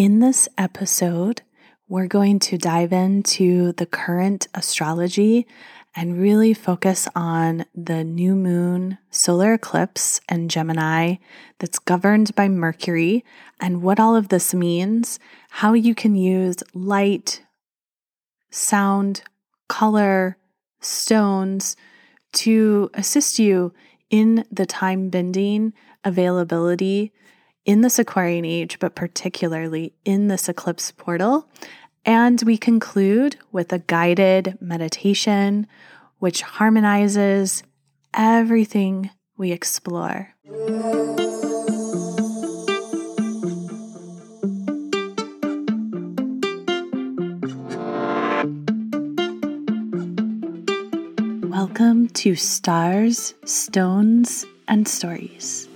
In this episode, we're going to dive into the current astrology and really focus on the new moon solar eclipse and Gemini that's governed by Mercury and what all of this means, how you can use light, sound, color, stones to assist you in the time bending availability in this Aquarian age, but particularly in this eclipse portal. And we conclude with a guided meditation which harmonizes everything we explore. Welcome to Stars, Stones, and Stories.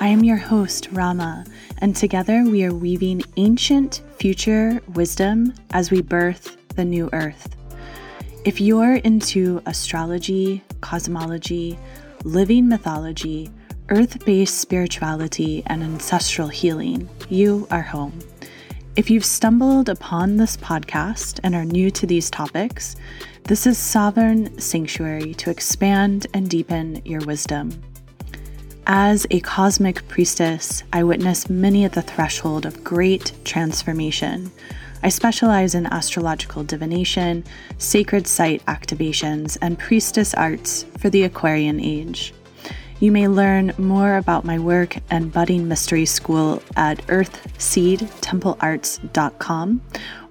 I am your host, Rama, and together we are weaving ancient future wisdom as we birth the new earth. If you're into astrology, cosmology, living mythology, earth based spirituality, and ancestral healing, you are home. If you've stumbled upon this podcast and are new to these topics, this is Sovereign Sanctuary to expand and deepen your wisdom. As a cosmic priestess, I witness many at the threshold of great transformation. I specialize in astrological divination, sacred site activations, and priestess arts for the Aquarian age. You may learn more about my work and budding mystery school at earthseedtemplearts.com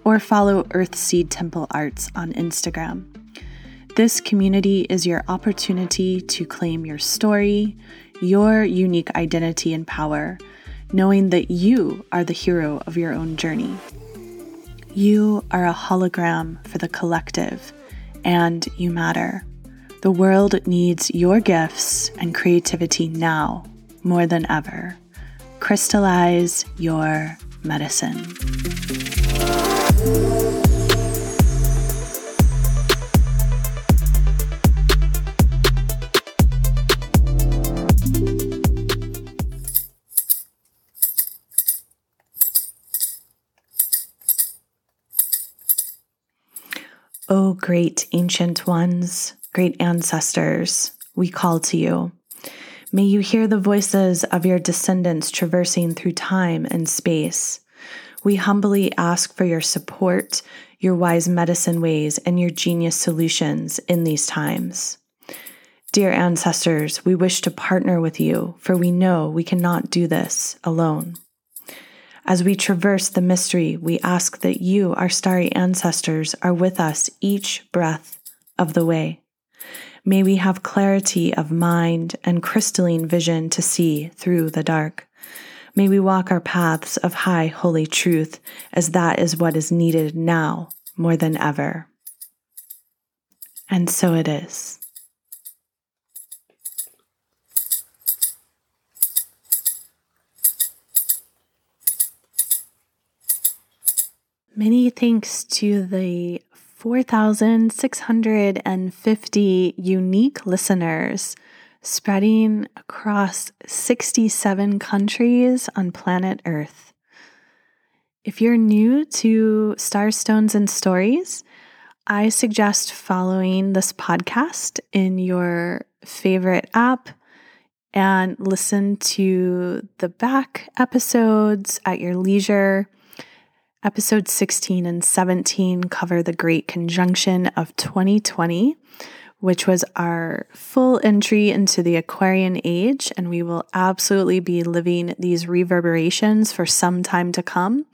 or follow Earthseed Temple Arts on Instagram. This community is your opportunity to claim your story, your unique identity and power, knowing that you are the hero of your own journey. You are a hologram for the collective, and you matter. The world needs your gifts and creativity now more than ever. Crystallize your medicine. O oh, great ancient ones, great ancestors, we call to you. May you hear the voices of your descendants traversing through time and space. We humbly ask for your support, your wise medicine ways, and your genius solutions in these times. Dear ancestors, we wish to partner with you, for we know we cannot do this alone. As we traverse the mystery, we ask that you, our starry ancestors, are with us each breath of the way. May we have clarity of mind and crystalline vision to see through the dark. May we walk our paths of high holy truth, as that is what is needed now more than ever. And so it is. Many thanks to the 4,650 unique listeners spreading across 67 countries on planet Earth. If you're new to Starstones and Stories, I suggest following this podcast in your favorite app and listen to the back episodes at your leisure. Episode 16 and 17 cover the Great Conjunction of 2020, which was our full entry into the Aquarian age, and we will absolutely be living these reverberations for some time to come.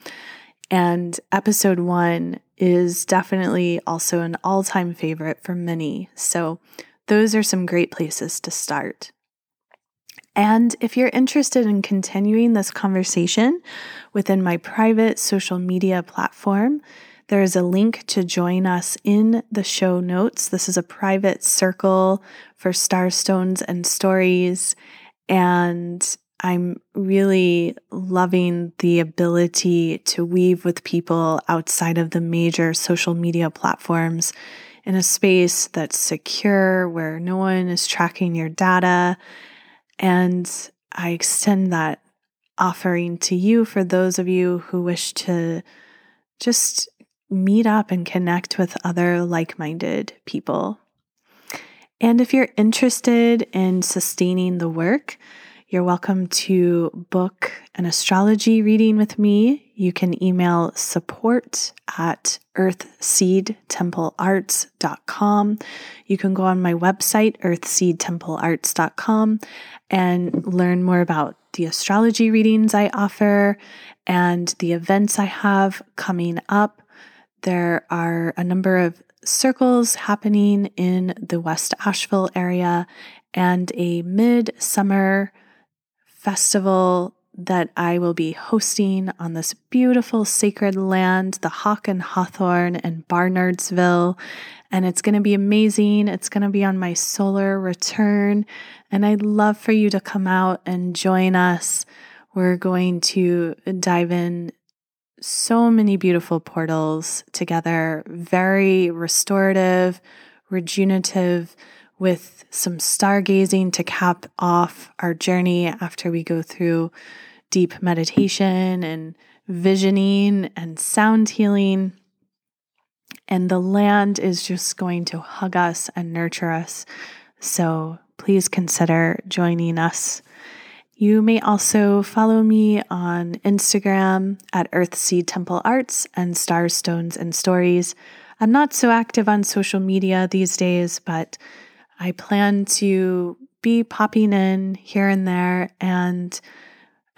And episode one is definitely also an all time favorite for many. So, those are some great places to start. And if you're interested in continuing this conversation within my private social media platform, there is a link to join us in the show notes. This is a private circle for starstones and stories. And I'm really loving the ability to weave with people outside of the major social media platforms in a space that's secure, where no one is tracking your data and I extend that offering to you for those of you who wish to just meet up and connect with other like minded people. And if you're interested in sustaining the work, you're welcome to book an astrology reading with me. You can email support at earthseedtemplearts.com. You can go on my website, earthseedtemplearts.com, and learn more about the astrology readings I offer and the events I have coming up. There are a number of circles happening in the West Asheville area and a midsummer festival that I will be hosting on this beautiful sacred land, the Hawk and Hawthorne in Barnardsville. And it's going to be amazing. It's going to be on my solar return. And I'd love for you to come out and join us. We're going to dive in so many beautiful portals together, very restorative, rejuvenative with some stargazing to cap off our journey after we go through deep meditation and visioning and sound healing. And the land is just going to hug us and nurture us. So please consider joining us. You may also follow me on Instagram at Earthseed Temple Arts and Starstones and Stories. I'm not so active on social media these days, but I plan to be popping in here and there and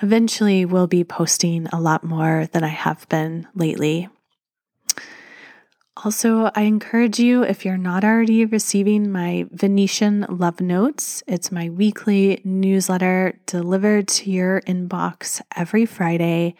eventually will be posting a lot more than I have been lately. Also, I encourage you, if you're not already receiving my Venusian Love Notes, it's my weekly newsletter delivered to your inbox every Friday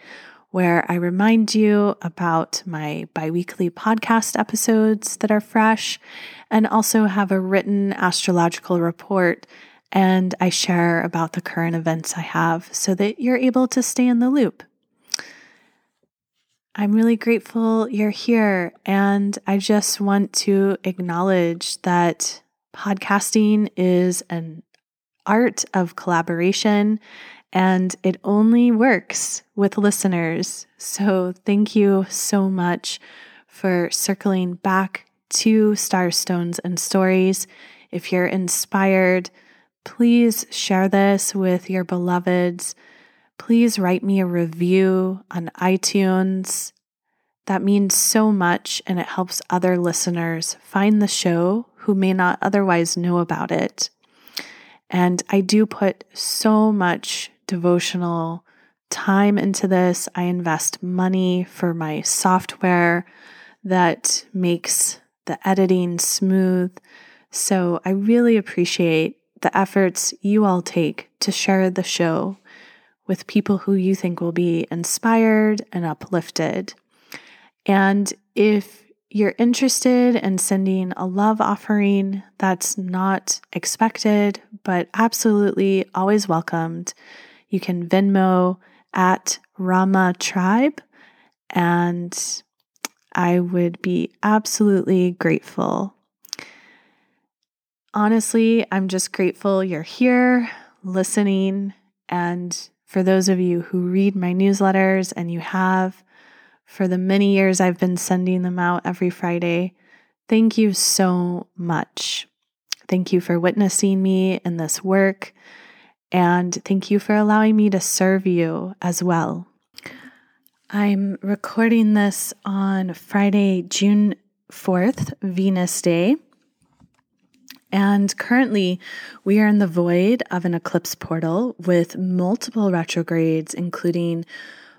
where I remind you about my biweekly podcast episodes that are fresh and also have a written astrological report. And I share about the current events I have so that you're able to stay in the loop. I'm really grateful you're here. And I just want to acknowledge that podcasting is an art of collaboration and it only works with listeners. So, thank you so much for circling back to Starstones and Stories. If you're inspired, please share this with your beloveds. Please write me a review on iTunes. That means so much and it helps other listeners find the show who may not otherwise know about it. And I do put so much devotional time into this. I invest money for my software that makes the editing smooth. So I really appreciate the efforts you all take to share the show with people who you think will be inspired and uplifted. And if you're interested in sending a love offering that's not expected, but absolutely always welcomed, you can Venmo at Rama Tribe, and I would be absolutely grateful. Honestly, I'm just grateful you're here listening. And for those of you who read my newsletters and you have for the many years I've been sending them out every Friday, thank you so much. Thank you for witnessing me in this work. And thank you for allowing me to serve you as well. I'm recording this on Friday, June 4th, Venus Day. And currently, we are in the void of an eclipse portal with multiple retrogrades, including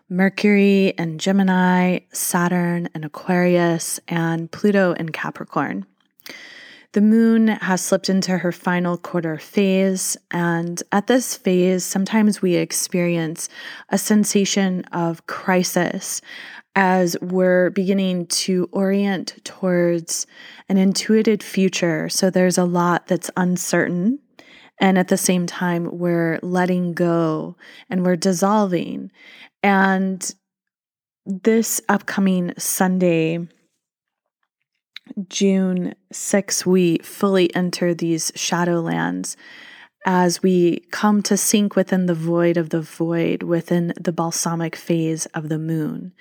Mercury and Gemini, Saturn and Aquarius, and Pluto and Capricorn. The moon has slipped into her final quarter phase, and at this phase, sometimes we experience a sensation of crisis as we're beginning to orient towards an intuited future. So there's a lot that's uncertain. And at the same time, we're letting go and we're dissolving. And this upcoming Sunday, June 6, we fully enter these shadowlands. as we come to sink within the void of the void within the balsamic phase of the moon.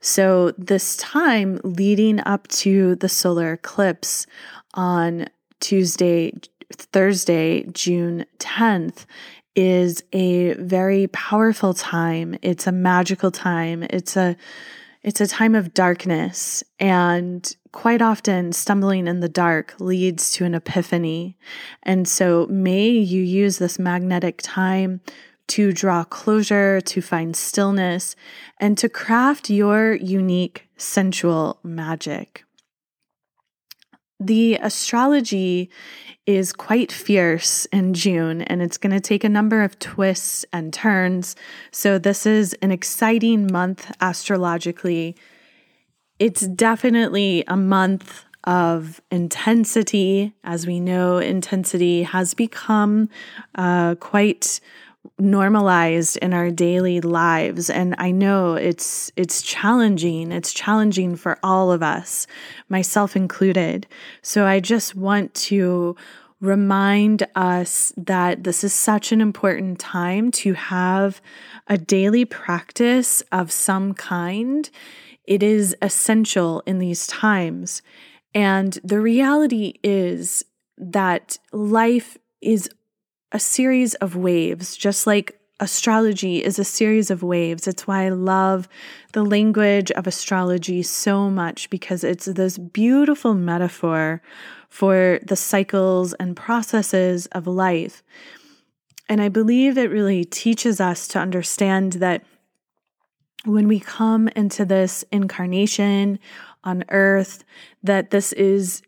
So, this time leading up to the solar eclipse on Tuesday, Thursday, June 10th, is a very powerful time. It's a magical time. It's a it's a time of darkness and quite often stumbling in the dark leads to an epiphany. And so may you use this magnetic time to draw closure, to find stillness, and to craft your unique sensual magic. The astrology is quite fierce in June and it's going to take a number of twists and turns. So, this is an exciting month astrologically. It's definitely a month of intensity. As we know, intensity has become uh, quite normalized in our daily lives. And i know it's it's challenging. It's challenging for all of us myself included. So i just want to remind us that this is such an important time to have a daily practice of some kind it is essential in these times and the reality is that life is a series of waves, just like astrology is a series of waves. It's why I love the language of astrology so much because it's this beautiful metaphor for the cycles and processes of life. And I believe it really teaches us to understand that when we come into this incarnation on earth, that this is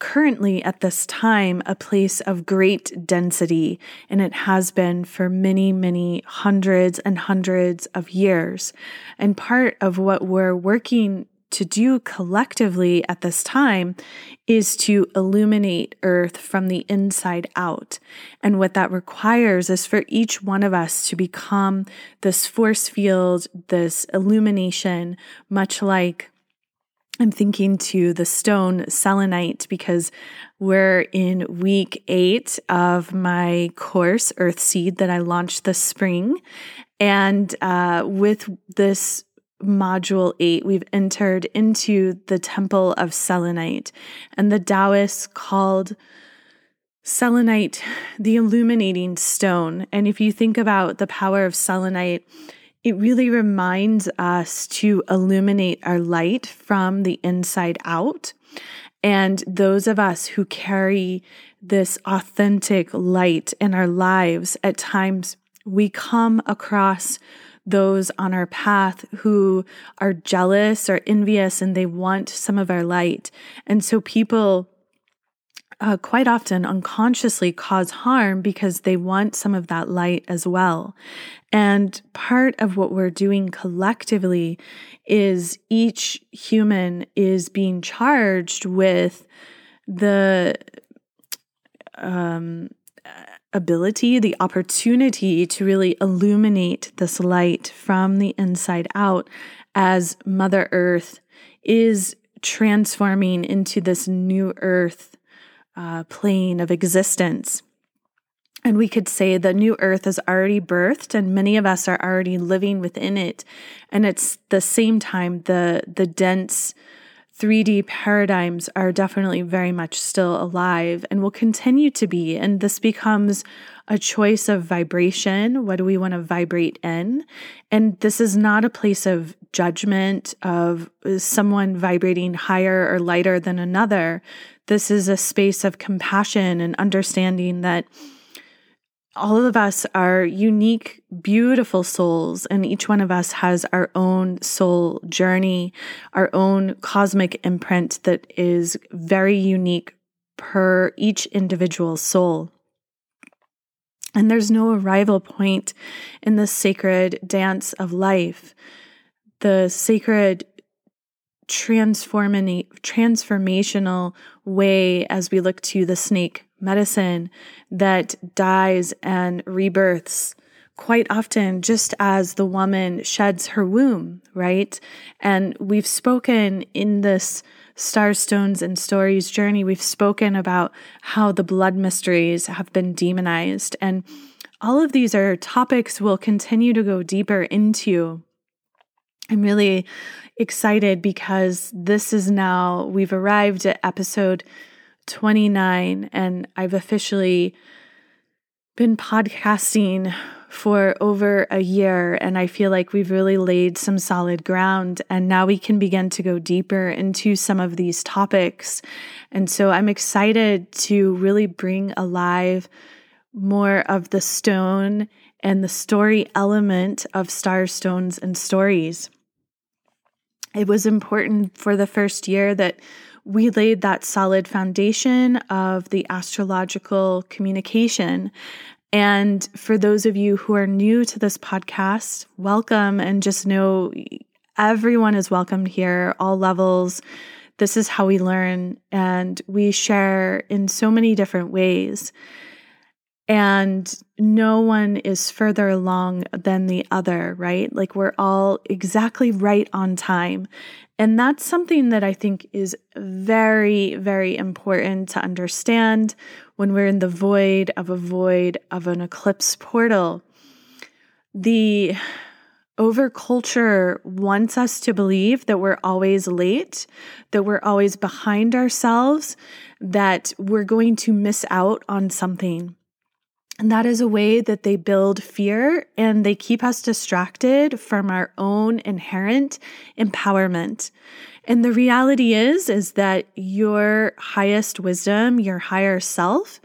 currently at this time a place of great density, and it has been for many, many hundreds and hundreds of years. And part of what we're working to do collectively at this time is to illuminate Earth from the inside out. And what that requires is for each one of us to become this force field, this illumination, much like I'm thinking to the stone selenite because we're in week eight of my course, Earth Seed, that I launched this spring. And uh, with this module eight, we've entered into the temple of selenite. And the Taoists called selenite the illuminating stone. And if you think about the power of selenite, it really reminds us to illuminate our light from the inside out. And those of us who carry this authentic light in our lives, at times we come across those on our path who are jealous or envious and they want some of our light. And so people uh, quite often unconsciously cause harm because they want some of that light as well. And part of what we're doing collectively is each human is being charged with the um, ability, the opportunity to really illuminate this light from the inside out as Mother Earth is transforming into this new earth uh, plane of existence. And we could say the new earth is already birthed, and many of us are already living within it. And it's the same time the the dense 3D paradigms are definitely very much still alive and will continue to be. And this becomes a choice of vibration. What do we want to vibrate in? And this is not a place of judgment of uh, someone vibrating higher or lighter than another. This is a space of compassion and understanding that all of us are unique, beautiful souls, and each one of us has our own soul journey, our own cosmic imprint that is very unique per each individual soul. And there's no arrival point in the sacred dance of life. The sacred transformational way as we look to the snake medicine that dies and rebirths quite often, just as the woman sheds her womb, right? And we've spoken in this Starstones and Stories journey, we've spoken about how the blood mysteries have been demonized. And all of these are topics we'll continue to go deeper into. I'm really excited because this is now, we've arrived at episode 29, and I've officially been podcasting for over a year. And I feel like we've really laid some solid ground. And now we can begin to go deeper into some of these topics. And so I'm excited to really bring alive more of the stone and the story element of star stones and stories. It was important for the first year that we laid that solid foundation of the astrological communication and for those of you who are new to this podcast, welcome and just know everyone is welcomed here, all levels. This is how we learn and we share in so many different ways. And no one is further along than the other, right? Like we're all exactly right on time. And that's something that I think is very, very important to understand when we're in the void of a void of an eclipse portal. The overculture wants us to believe that we're always late, that we're always behind ourselves, that we're going to miss out on something. And that is a way that they build fear and they keep us distracted from our own inherent empowerment. And the reality is is that your highest wisdom, your higher self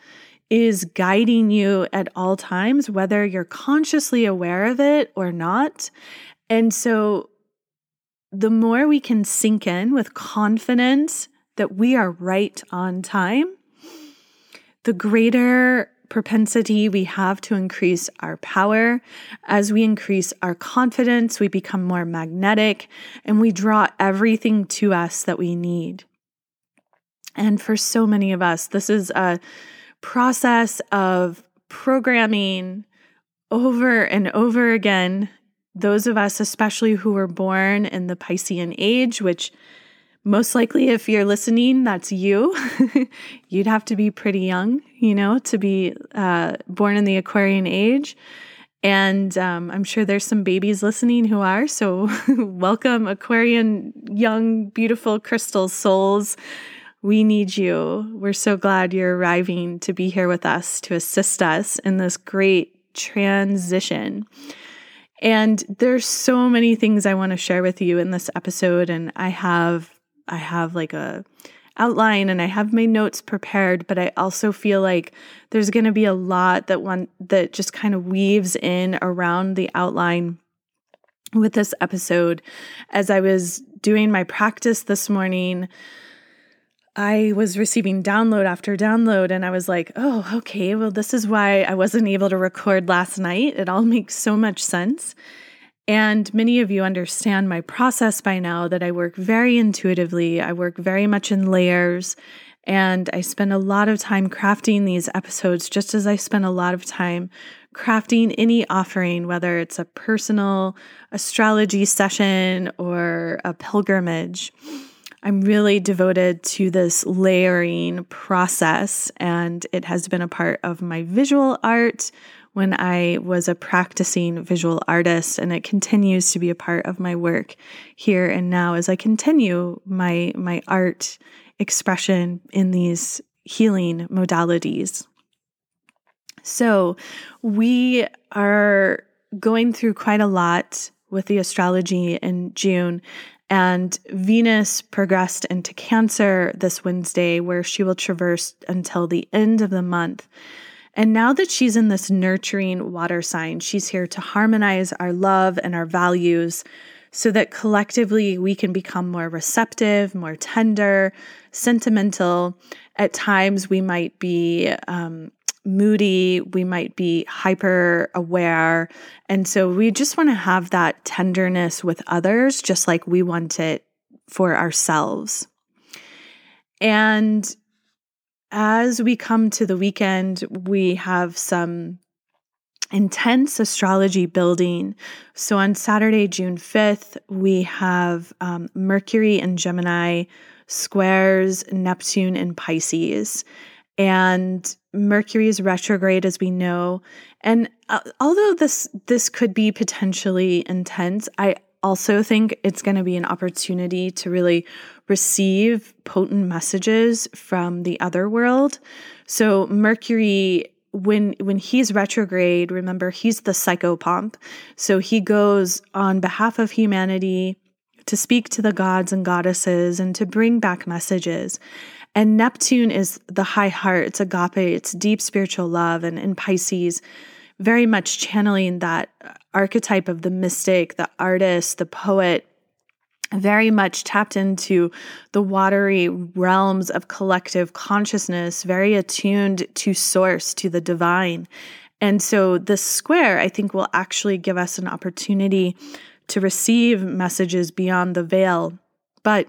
is guiding you at all times whether you're consciously aware of it or not. And so the more we can sink in with confidence that we are right on time, the greater propensity we have to increase our power. As we increase our confidence, we become more magnetic and we draw everything to us that we need. And for so many of us, this is a process of programming over and over again. Those of us, especially who were born in the Piscean age, which most likely, if you're listening, that's you. You'd have to be pretty young, you know, to be uh, born in the Aquarian age. And um, I'm sure there's some babies listening who are. So, welcome, Aquarian, young, beautiful crystal souls. We need you. We're so glad you're arriving to be here with us to assist us in this great transition. And there's so many things I want to share with you in this episode, and I have I have like a outline and I have my notes prepared, but I also feel like there's going to be a lot that one that just kind of weaves in around the outline with this episode. As I was doing my practice this morning, I was receiving download after download, and I was like, oh, okay, well, this is why I wasn't able to record last night. It all makes so much sense. And many of you understand my process by now that I work very intuitively. I work very much in layers. And I spend a lot of time crafting these episodes, just as I spend a lot of time crafting any offering, whether it's a personal astrology session or a pilgrimage. I'm really devoted to this layering process, and it has been a part of my visual art, when I was a practicing visual artist, and it continues to be a part of my work here and now as I continue my my art expression in these healing modalities. So, we are going through quite a lot with the astrology in June. And Venus progressed into Cancer this Wednesday, where she will traverse until the end of the month. And now that she's in this nurturing water sign, she's here to harmonize our love and our values so that collectively we can become more receptive, more tender, sentimental. At times we might be um, moody, we might be hyper aware. And so we just want to have that tenderness with others, just like we want it for ourselves. And as we come to the weekend, we have some intense astrology building. So on Saturday, June 5th, we have um, Mercury and Gemini squares Neptune and Pisces. And Mercury is retrograde, as we know. And uh, although this this could be potentially intense, I also think it's going to be an opportunity to really receive potent messages from the other world. So Mercury when when he's retrograde, remember he's the psychopomp. So he goes on behalf of humanity to speak to the gods and goddesses and to bring back messages. And Neptune is the high heart, it's agape, it's deep spiritual love. And in Pisces, very much channeling that archetype of the mystic, the artist, the poet, very much tapped into the watery realms of collective consciousness, very attuned to source, to the divine. And so the square, I think, will actually give us an opportunity to receive messages beyond the veil. But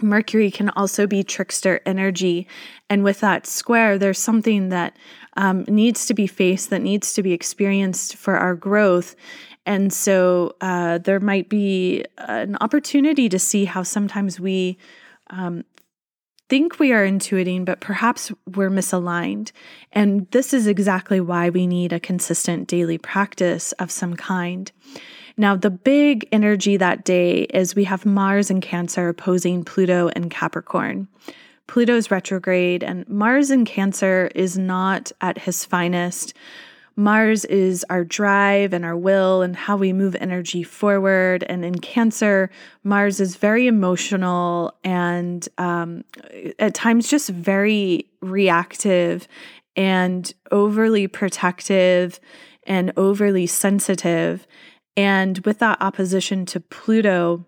Mercury can also be trickster energy. And with that square, there's something that um, needs to be faced, that needs to be experienced for our growth. And so uh, there might be an opportunity to see how sometimes we um, think we are intuiting, but perhaps we're misaligned. And this is exactly why we need a consistent daily practice of some kind. Now, the big energy that day is we have Mars in Cancer opposing Pluto and Capricorn. Pluto's retrograde, and Mars in Cancer is not at his finest. Mars is our drive and our will and how we move energy forward. And in Cancer, Mars is very emotional and um, at times just very reactive and overly protective and overly sensitive. And with that opposition to Pluto,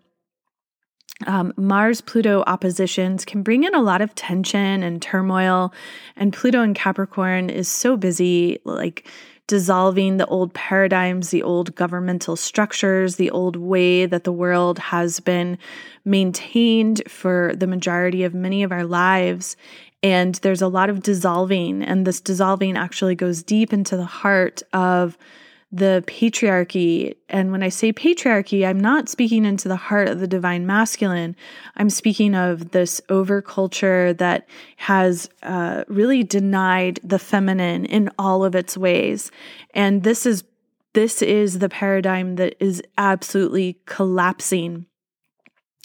um, Mars Pluto oppositions can bring in a lot of tension and turmoil. And Pluto in Capricorn is so busy, like dissolving the old paradigms, the old governmental structures, the old way that the world has been maintained for the majority of many of our lives. And there's a lot of dissolving, and this dissolving actually goes deep into the heart of the patriarchy. And when I say patriarchy, I'm not speaking into the heart of the divine masculine. I'm speaking of this overculture that has uh, really denied the feminine in all of its ways. And this is this is the paradigm that is absolutely collapsing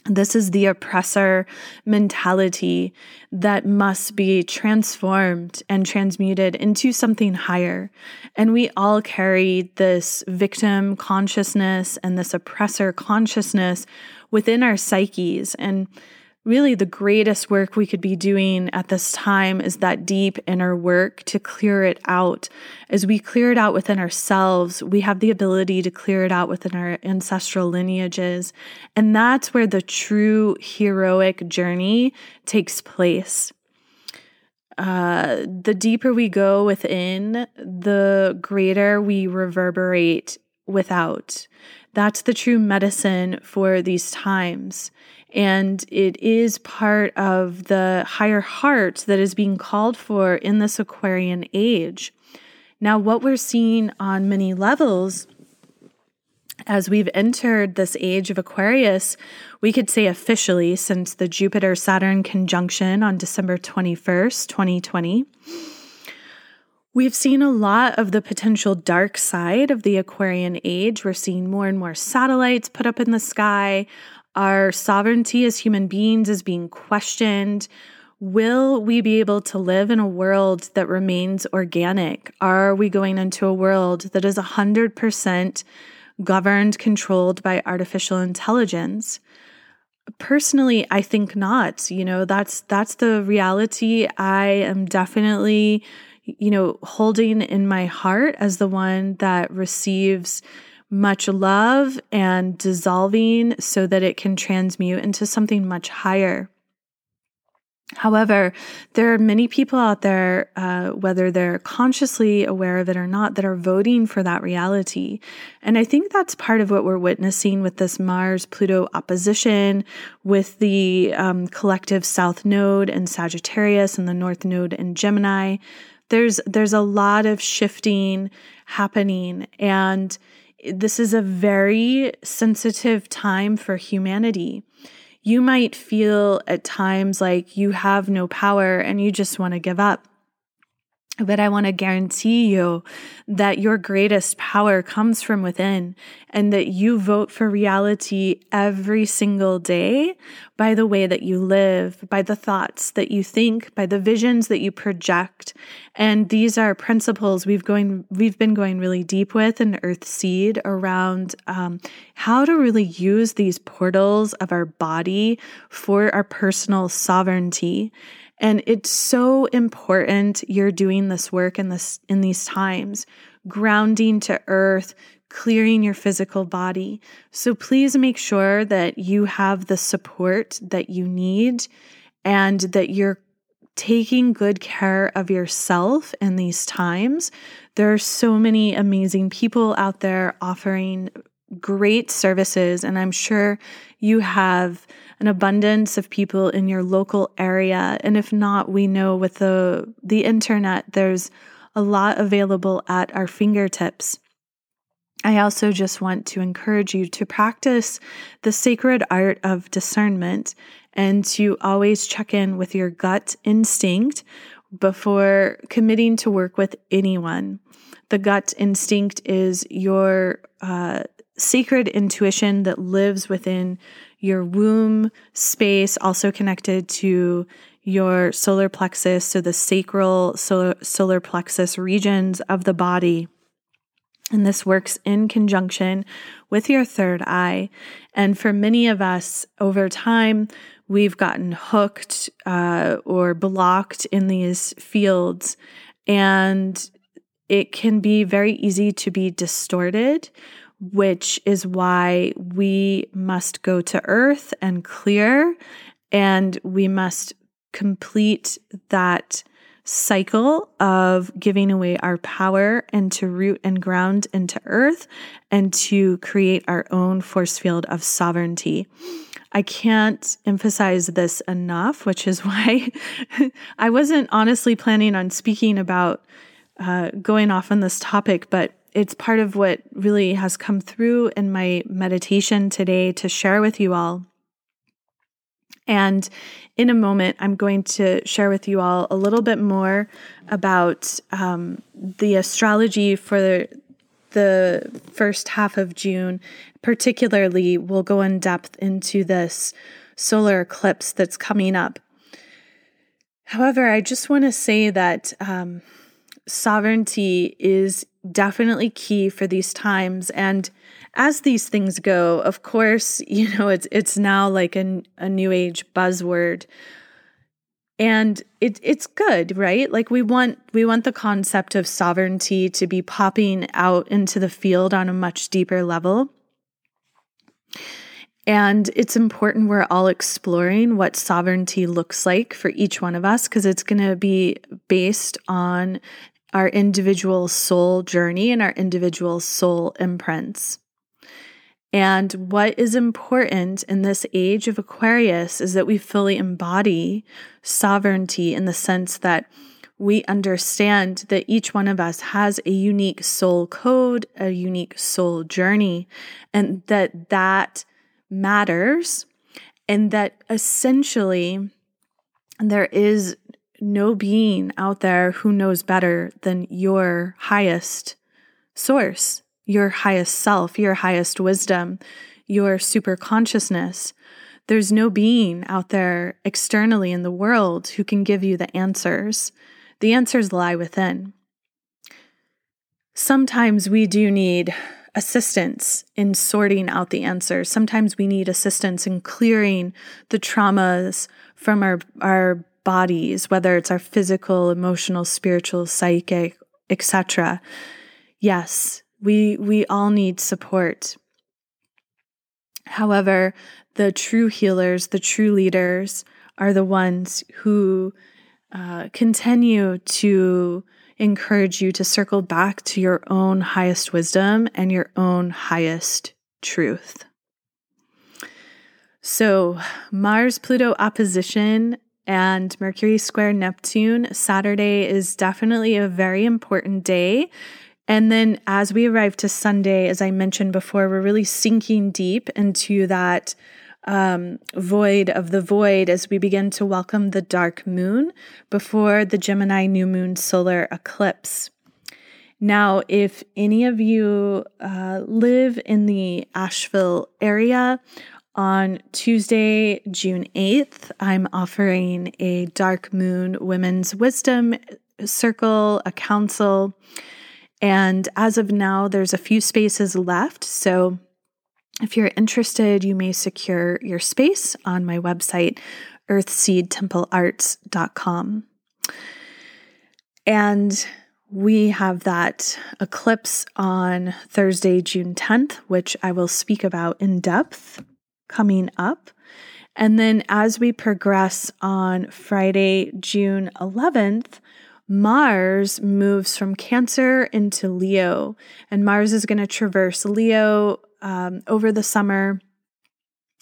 this is the oppressor mentality that must be transformed and transmuted into something higher. And we all carry this victim consciousness and this oppressor consciousness within our psyches. And really the greatest work we could be doing at this time is that deep inner work to clear it out. As we clear it out within ourselves, we have the ability to clear it out within our ancestral lineages. And that's where the true heroic journey takes place. Uh, the deeper we go within, the greater we reverberate without. That's the true medicine for these times. And it is part of the higher heart that is being called for in this Aquarian age. Now, what we're seeing on many levels as we've entered this age of Aquarius, we could say officially since the Jupiter Saturn conjunction on December 21st, 2020. We've seen a lot of the potential dark side of the Aquarian age. We're seeing more and more satellites put up in the sky. Our sovereignty as human beings is being questioned. Will we be able to live in a world that remains organic? Are we going into a world that is 100% governed, controlled by artificial intelligence? Personally, I think not. You know, that's that's the reality I am definitely, you know, holding in my heart as the one that receives much love and dissolving so that it can transmute into something much higher. However, there are many people out there, uh, whether they're consciously aware of it or not, that are voting for that reality. And I think that's part of what we're witnessing with this Mars Pluto opposition, with the um, collective South Node and Sagittarius and the North Node and Gemini There's there's a lot of shifting happening and this is a very sensitive time for humanity. You might feel at times like you have no power and you just want to give up. But I want to guarantee you that your greatest power comes from within and that you vote for reality every single day by the way that you live, by the thoughts that you think, by the visions that you project. And these are principles we've going, we've been going really deep with in Earth Seed around um, how to really use these portals of our body for our personal sovereignty and it's so important you're doing this work in this in these times, grounding to earth, clearing your physical body. So please make sure that you have the support that you need and that you're taking good care of yourself in these times. There are so many amazing people out there offering great services, and I'm sure you have an abundance of people in your local area. And if not, we know with the, the internet, there's a lot available at our fingertips. I also just want to encourage you to practice the sacred art of discernment and to always check in with your gut instinct before committing to work with anyone. The gut instinct is your uh, sacred intuition that lives within your womb space, also connected to your solar plexus, so the sacral solar, solar plexus regions of the body. And this works in conjunction with your third eye. And for many of us over time, we've gotten hooked uh, or blocked in these fields. And it can be very easy to be distorted which is why we must go to earth and clear, and we must complete that cycle of giving away our power and to root and ground into earth and to create our own force field of sovereignty. I can't emphasize this enough, which is why I wasn't honestly planning on speaking about uh, going off on this topic, but it's part of what really has come through in my meditation today to share with you all. And in a moment, I'm going to share with you all a little bit more about um, the astrology for the first half of June. Particularly, we'll go in depth into this solar eclipse that's coming up. However, I just want to say that um, sovereignty is definitely key for these times. And as these things go of course you know it's it's now like a, a new age buzzword. And it it's good right? Like we want we want the concept of sovereignty to be popping out into the field on a much deeper level. And it's important we're all exploring what sovereignty looks like for each one of us because it's going to be based on our individual soul journey and our individual soul imprints. And what is important in this age of Aquarius is that we fully embody sovereignty in the sense that we understand that each one of us has a unique soul code, a unique soul journey, and that that matters, and that essentially there is no being out there who knows better than your highest source, your highest self, your highest wisdom, your super consciousness. There's no being out there externally in the world who can give you the answers. The answers lie within. Sometimes we do need assistance in sorting out the answers. Sometimes we need assistance in clearing the traumas from our, our bodies, whether it's our physical, emotional, spiritual, psychic, etc. Yes, we we all need support. However, the true healers, the true leaders, are the ones who uh, continue to encourage you to circle back to your own highest wisdom and your own highest truth. So, Mars Pluto opposition and Mercury square Neptune. Saturday is definitely a very important day. And then as we arrive to Sunday, as I mentioned before, we're really sinking deep into that um, void of the void as we begin to welcome the dark moon before the Gemini new moon solar eclipse. Now, if any of you uh, live in the Asheville area, on Tuesday, June 8th, I'm offering a Dark Moon Women's Wisdom Circle, a council. And as of now, there's a few spaces left. So if you're interested, you may secure your space on my website, earthseedtemplearts.com. And we have that eclipse on Thursday, June 10th, which I will speak about in depth coming up. And then as we progress on Friday, June 11th, Mars moves from Cancer into Leo, and Mars is going to traverse Leo um, over the summer.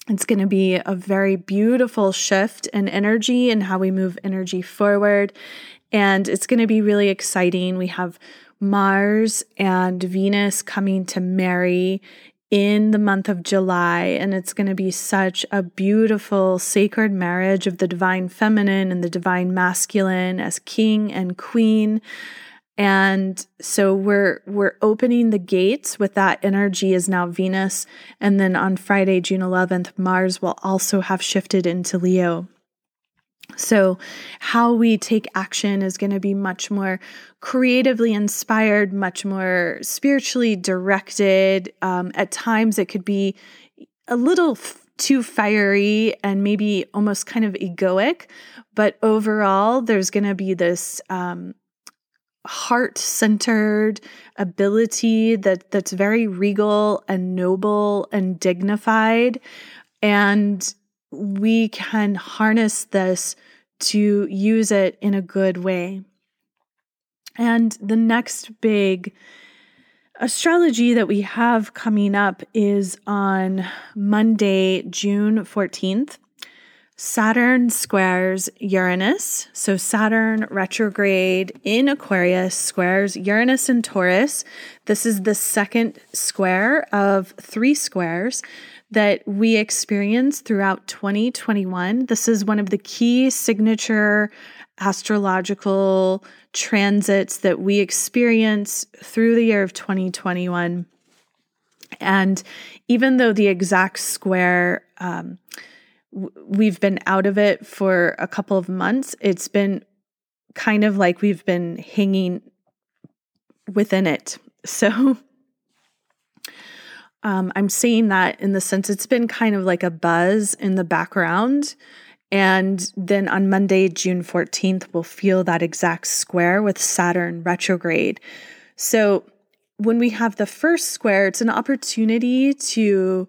It's going to be a very beautiful shift in energy and how we move energy forward. And it's going to be really exciting. We have Mars and Venus coming to marry in the month of July. And it's going to be such a beautiful sacred marriage of the divine feminine and the divine masculine as king and queen. And so we're we're opening the gates with that energy is now Venus and then on Friday June 11th Mars will also have shifted into Leo. So, how we take action is going to be much more creatively inspired, much more spiritually directed. Um, at times, it could be a little f- too fiery and maybe almost kind of egoic. But overall, there's going to be this um, heart centered ability that, that's very regal and noble and dignified. And we can harness this to use it in a good way. And the next big astrology that we have coming up is on Monday, June 14th. Saturn squares Uranus. So, Saturn retrograde in Aquarius squares Uranus and Taurus. This is the second square of three squares that we experienced throughout 2021. This is one of the key signature astrological transits that we experience through the year of 2021. And even though the exact square, um, we've been out of it for a couple of months, it's been kind of like we've been hanging within it. So um, I'm saying that in the sense it's been kind of like a buzz in the background. And then on Monday, June 14th, we'll feel that exact square with Saturn retrograde. So when we have the first square, it's an opportunity to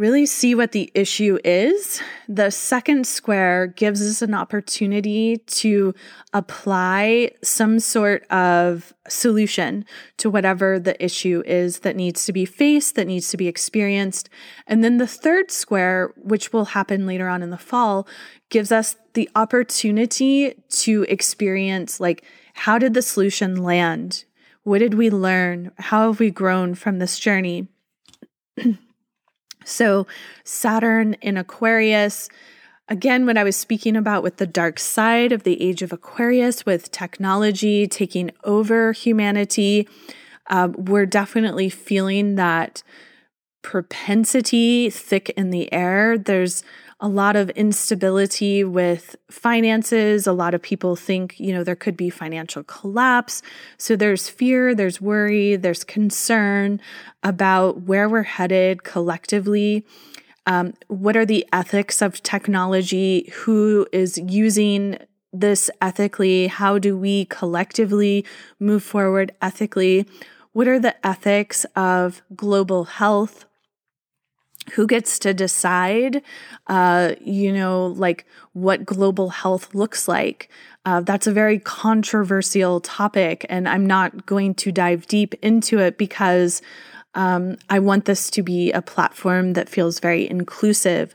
really see what the issue is. The second square gives us an opportunity to apply some sort of solution to whatever the issue is that needs to be faced, that needs to be experienced. And then the third square, which will happen later on in the fall, gives us the opportunity to experience like, how did the solution land? What did we learn? How have we grown from this journey? So, Saturn in Aquarius, again, what I was speaking about with the dark side of the age of Aquarius, with technology taking over humanity, uh, we're definitely feeling that propensity thick in the air. There's a lot of instability with finances. A lot of people think, you know, there could be financial collapse. So there's fear, there's worry, there's concern about where we're headed collectively. Um, what are the ethics of technology? Who is using this ethically? How do we collectively move forward ethically? What are the ethics of global health? Who gets to decide uh, you know like what global health looks like uh, that's a very controversial topic and i'm not going to dive deep into it because um, i want this to be a platform that feels very inclusive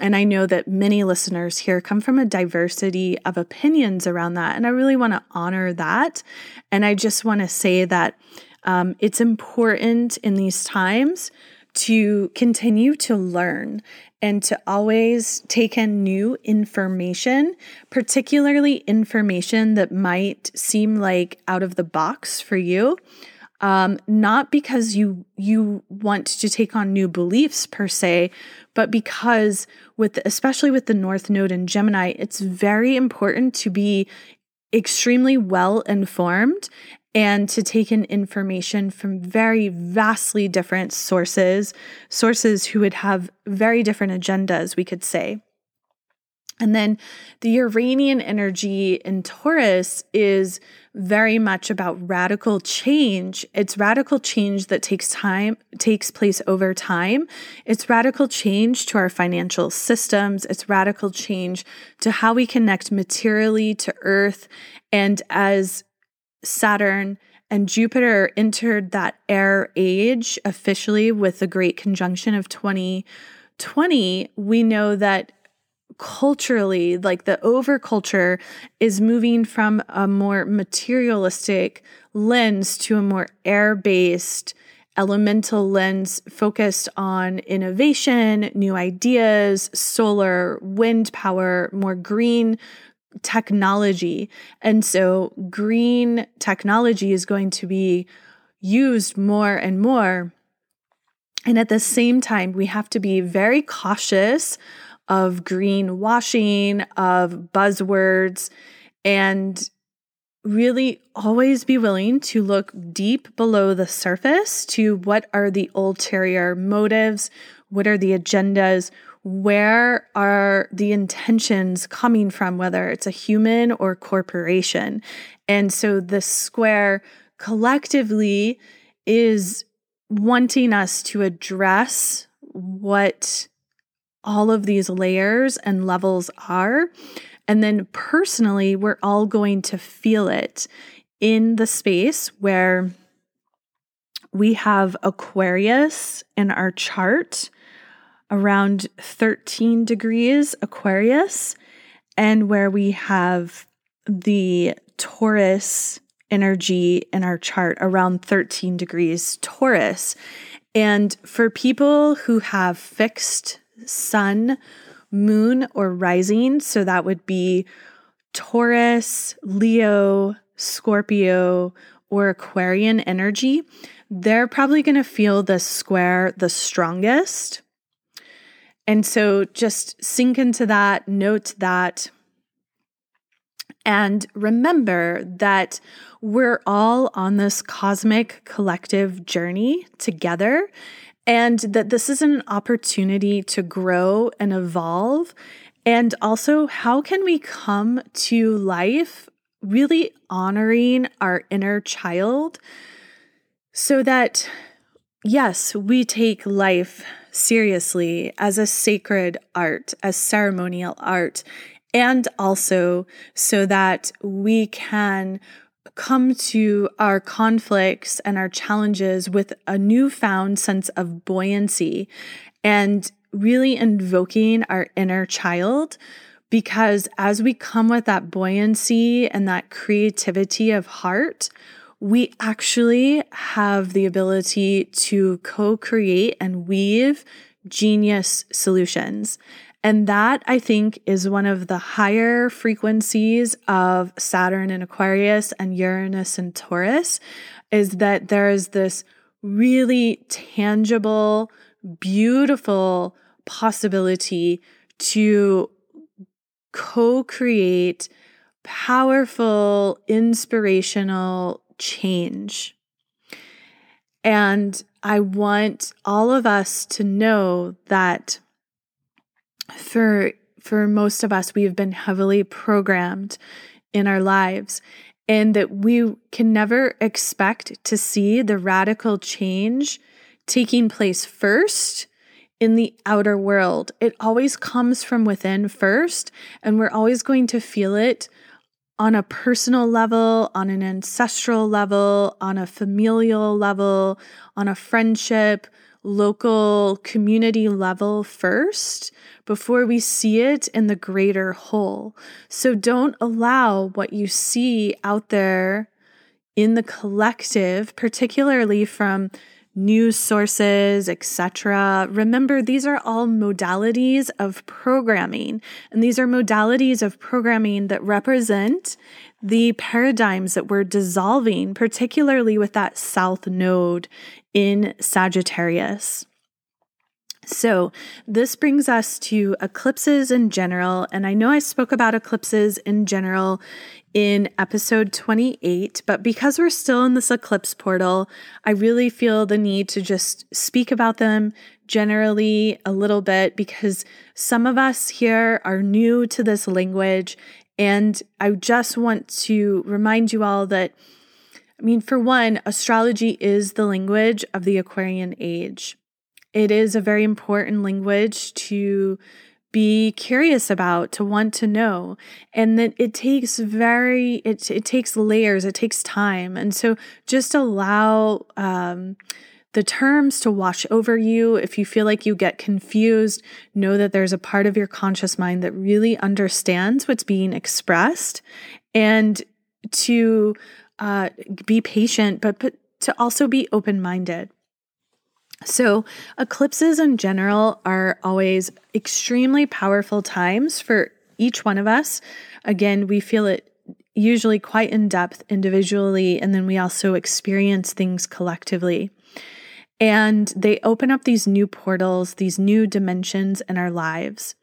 and I know that many listeners here come from a diversity of opinions around that. And I really want to honor that. And I just want to say that um, it's important in these times to continue to learn and to always take in new information, particularly information that might seem like out of the box for you. Um, not because you you want to take on new beliefs per se, but because with especially with the North Node in Gemini, it's very important to be extremely well informed and to take in information from very vastly different sources, sources who would have very different agendas, we could say. And then the Uranian energy in Taurus is very much about radical change. It's radical change that takes time, takes place over time. It's radical change to our financial systems. It's radical change to how we connect materially to Earth. And as Saturn and Jupiter entered that air age officially with the great conjunction of 2020, we know that culturally, like the overculture is moving from a more materialistic lens to a more air based, elemental lens focused on innovation, new ideas, solar, wind power, more green technology. And so green technology is going to be used more and more. And at the same time, we have to be very cautious of green washing, of buzzwords, and really always be willing to look deep below the surface to what are the ulterior motives, what are the agendas, where are the intentions coming from, whether it's a human or corporation. And so the square collectively is wanting us to address what all of these layers and levels are. And then personally, we're all going to feel it in the space where we have Aquarius in our chart around 13 degrees Aquarius, and where we have the Taurus energy in our chart around 13 degrees Taurus. And for people who have fixed sun, moon, or rising, so that would be Taurus, Leo, Scorpio, or Aquarian energy, they're probably going to feel the square the strongest. And so just sink into that, note that. And remember that we're all on this cosmic collective journey together, and that this is an opportunity to grow and evolve. And also, how can we come to life really honoring our inner child so that, yes, we take life seriously as a sacred art, as ceremonial art, and also so that we can come to our conflicts and our challenges with a newfound sense of buoyancy and really invoking our inner child. Because as we come with that buoyancy and that creativity of heart, we actually have the ability to co create and weave genius solutions. And that I think is one of the higher frequencies of Saturn and Aquarius and Uranus and Taurus is that there is this really tangible, beautiful possibility to co create powerful, inspirational change. And I want all of us to know that for for most of us we've been heavily programmed in our lives and that we can never expect to see the radical change taking place first in the outer world. It always comes from within first, and we're always going to feel it on a personal level, on an ancestral level, on a familial level, on a friendship, local community level first before we see it in the greater whole. So don't allow what you see out there in the collective, particularly from news sources, etc. Remember, these are all modalities of programming, and these are modalities of programming that represent the paradigms that we're dissolving, particularly with that south node in Sagittarius. So, this brings us to eclipses in general. And I know I spoke about eclipses in general in episode 28, but because we're still in this eclipse portal, I really feel the need to just speak about them generally a little bit because some of us here are new to this language. And I just want to remind you all that, I mean, for one, astrology is the language of the Aquarian age. It is a very important language to be curious about, to want to know. And that it takes very, it, it takes layers, it takes time. And so just allow um, the terms to wash over you. If you feel like you get confused, know that there's a part of your conscious mind that really understands what's being expressed and to uh, be patient, but, but to also be open minded. So, eclipses in general are always extremely powerful times for each one of us. Again, we feel it usually quite in depth individually, and then we also experience things collectively. And they open up these new portals, these new dimensions in our lives.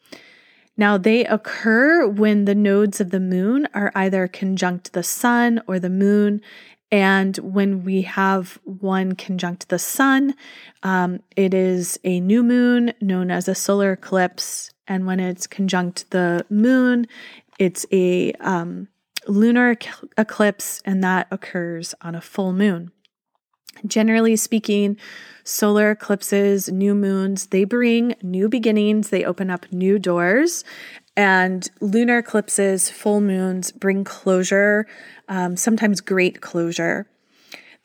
Now, they occur when the nodes of the moon are either conjunct the sun or the moon, and when we have one conjunct the sun, um, it is a new moon known as a solar eclipse. And when it's conjunct the moon, it's a um, lunar eclipse, and that occurs on a full moon. Generally speaking, solar eclipses, new moons, they bring new beginnings, they open up new doors. And lunar eclipses, full moons bring closure, um, sometimes great closure.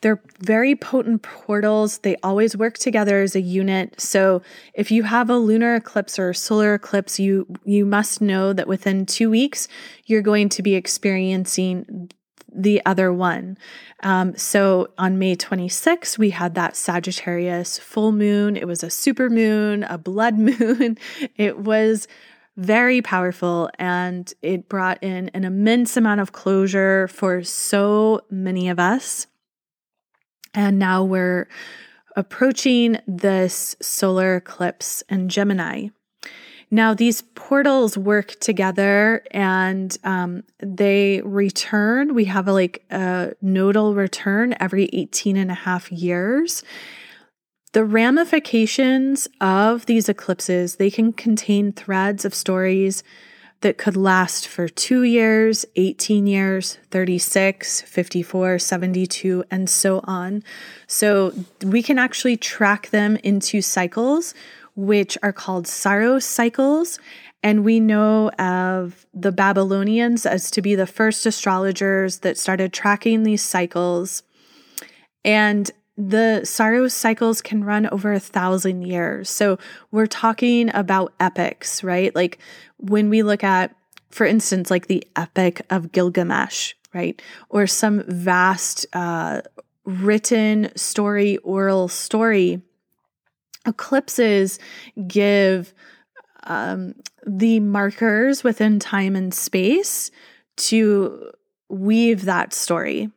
They're very potent portals. They always work together as a unit. So if you have a lunar eclipse or solar eclipse, you you must know that within two weeks you're going to be experiencing the other one. Um, so on May 26th, we had that Sagittarius full moon. It was a super moon, a blood moon. It was very powerful and it brought in an immense amount of closure for so many of us. And now we're approaching this solar eclipse in Gemini. Now, these portals work together and um, they return. We have a, like a nodal return every 18 and a half years. The ramifications of these eclipses, they can contain threads of stories that could last for 2 years, 18 years, 36, 54, 72 and so on. So we can actually track them into cycles which are called Saros cycles and we know of the Babylonians as to be the first astrologers that started tracking these cycles. And the Saros cycles can run over a thousand years. So we're talking about epics, right? Like when we look at, for instance, like the Epic of Gilgamesh, right? Or some vast uh, written story, oral story. Eclipses give um, the markers within time and space to weave that story,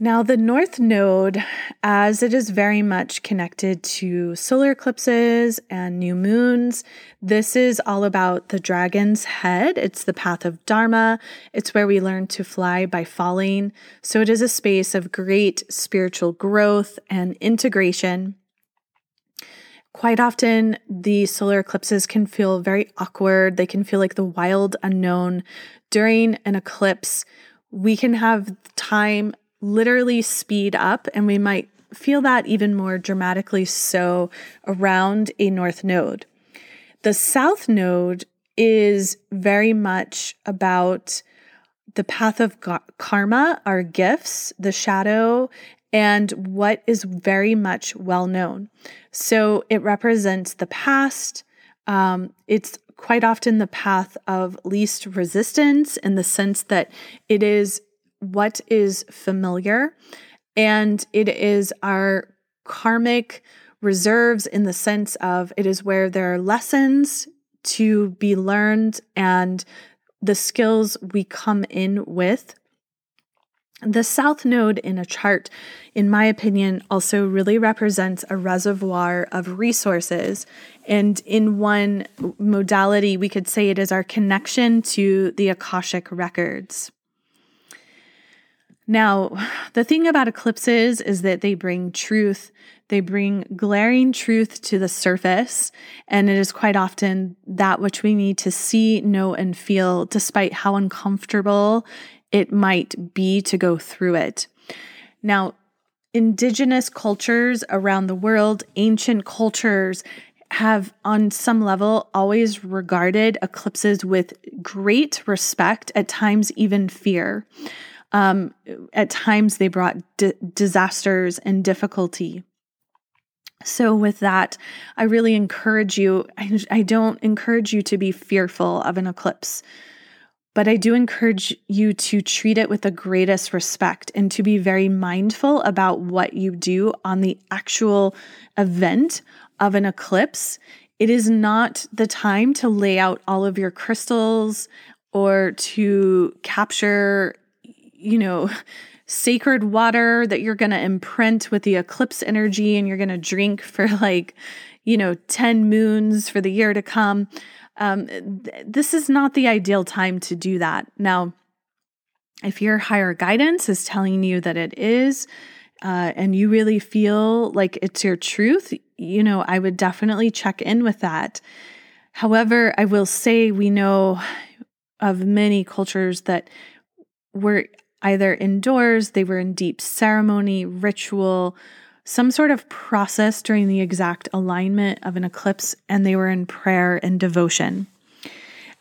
now, the North Node, as it is very much connected to solar eclipses and new moons, this is all about the dragon's head. It's the path of Dharma. It's where we learn to fly by falling. So it is a space of great spiritual growth and integration. Quite often, the solar eclipses can feel very awkward. They can feel like the wild unknown. During an eclipse, we can have time literally speed up, and we might feel that even more dramatically so around a north node. The south node is very much about the path of karma, our gifts, the shadow, and what is very much well known. So it represents the past. Um, it's quite often the path of least resistance in the sense that it is what is familiar and it is our karmic reserves in the sense of it is where there are lessons to be learned and the skills we come in with. The south node in a chart, in my opinion, also really represents a reservoir of resources. And in one modality, we could say it is our connection to the Akashic records. Now, the thing about eclipses is that they bring truth, they bring glaring truth to the surface, and it is quite often that which we need to see, know, and feel, despite how uncomfortable it might be to go through it. Now, indigenous cultures around the world, ancient cultures, have on some level always regarded eclipses with great respect, at times even fear. Um, at times, they brought disasters and difficulty. So, with that, I really encourage you. I, I don't encourage you to be fearful of an eclipse, but I do encourage you to treat it with the greatest respect and to be very mindful about what you do on the actual event of an eclipse. It is not the time to lay out all of your crystals or to capture you know, sacred water that you're going to imprint with the eclipse energy and you're going to drink for like, you know, 10 moons for the year to come. Um, th- this is not the ideal time to do that. Now, if your higher guidance is telling you that it is, uh, and you really feel like it's your truth, you know, I would definitely check in with that. However, I will say we know of many cultures that were either indoors, they were in deep ceremony, ritual, some sort of process during the exact alignment of an eclipse, and they were in prayer and devotion.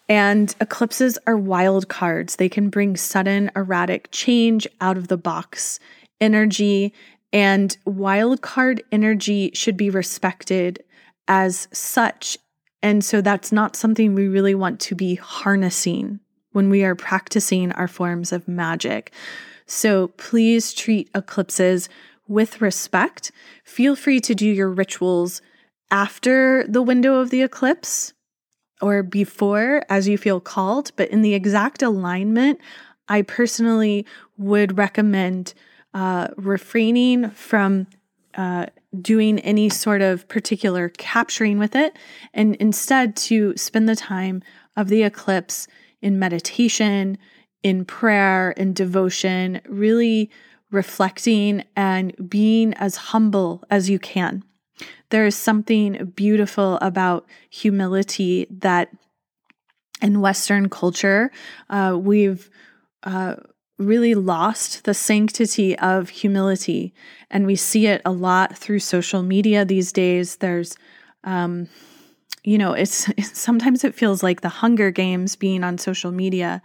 And eclipses are wild cards. They can bring sudden, erratic change out of the box energy, and wild card energy should be respected as such. And so that's not something we really want to be harnessing when we are practicing our forms of magic. So please treat eclipses with respect. Feel free to do your rituals after the window of the eclipse or before as you feel called, but in the exact alignment, I personally would recommend uh, refraining from uh, doing any sort of particular capturing with it and instead to spend the time of the eclipse in meditation, in prayer, in devotion, really reflecting and being as humble as you can. There is something beautiful about humility that in Western culture, uh, we've uh, really lost the sanctity of humility. And we see it a lot through social media these days. There's um, you know, it's, sometimes it feels like the Hunger Games being on social media.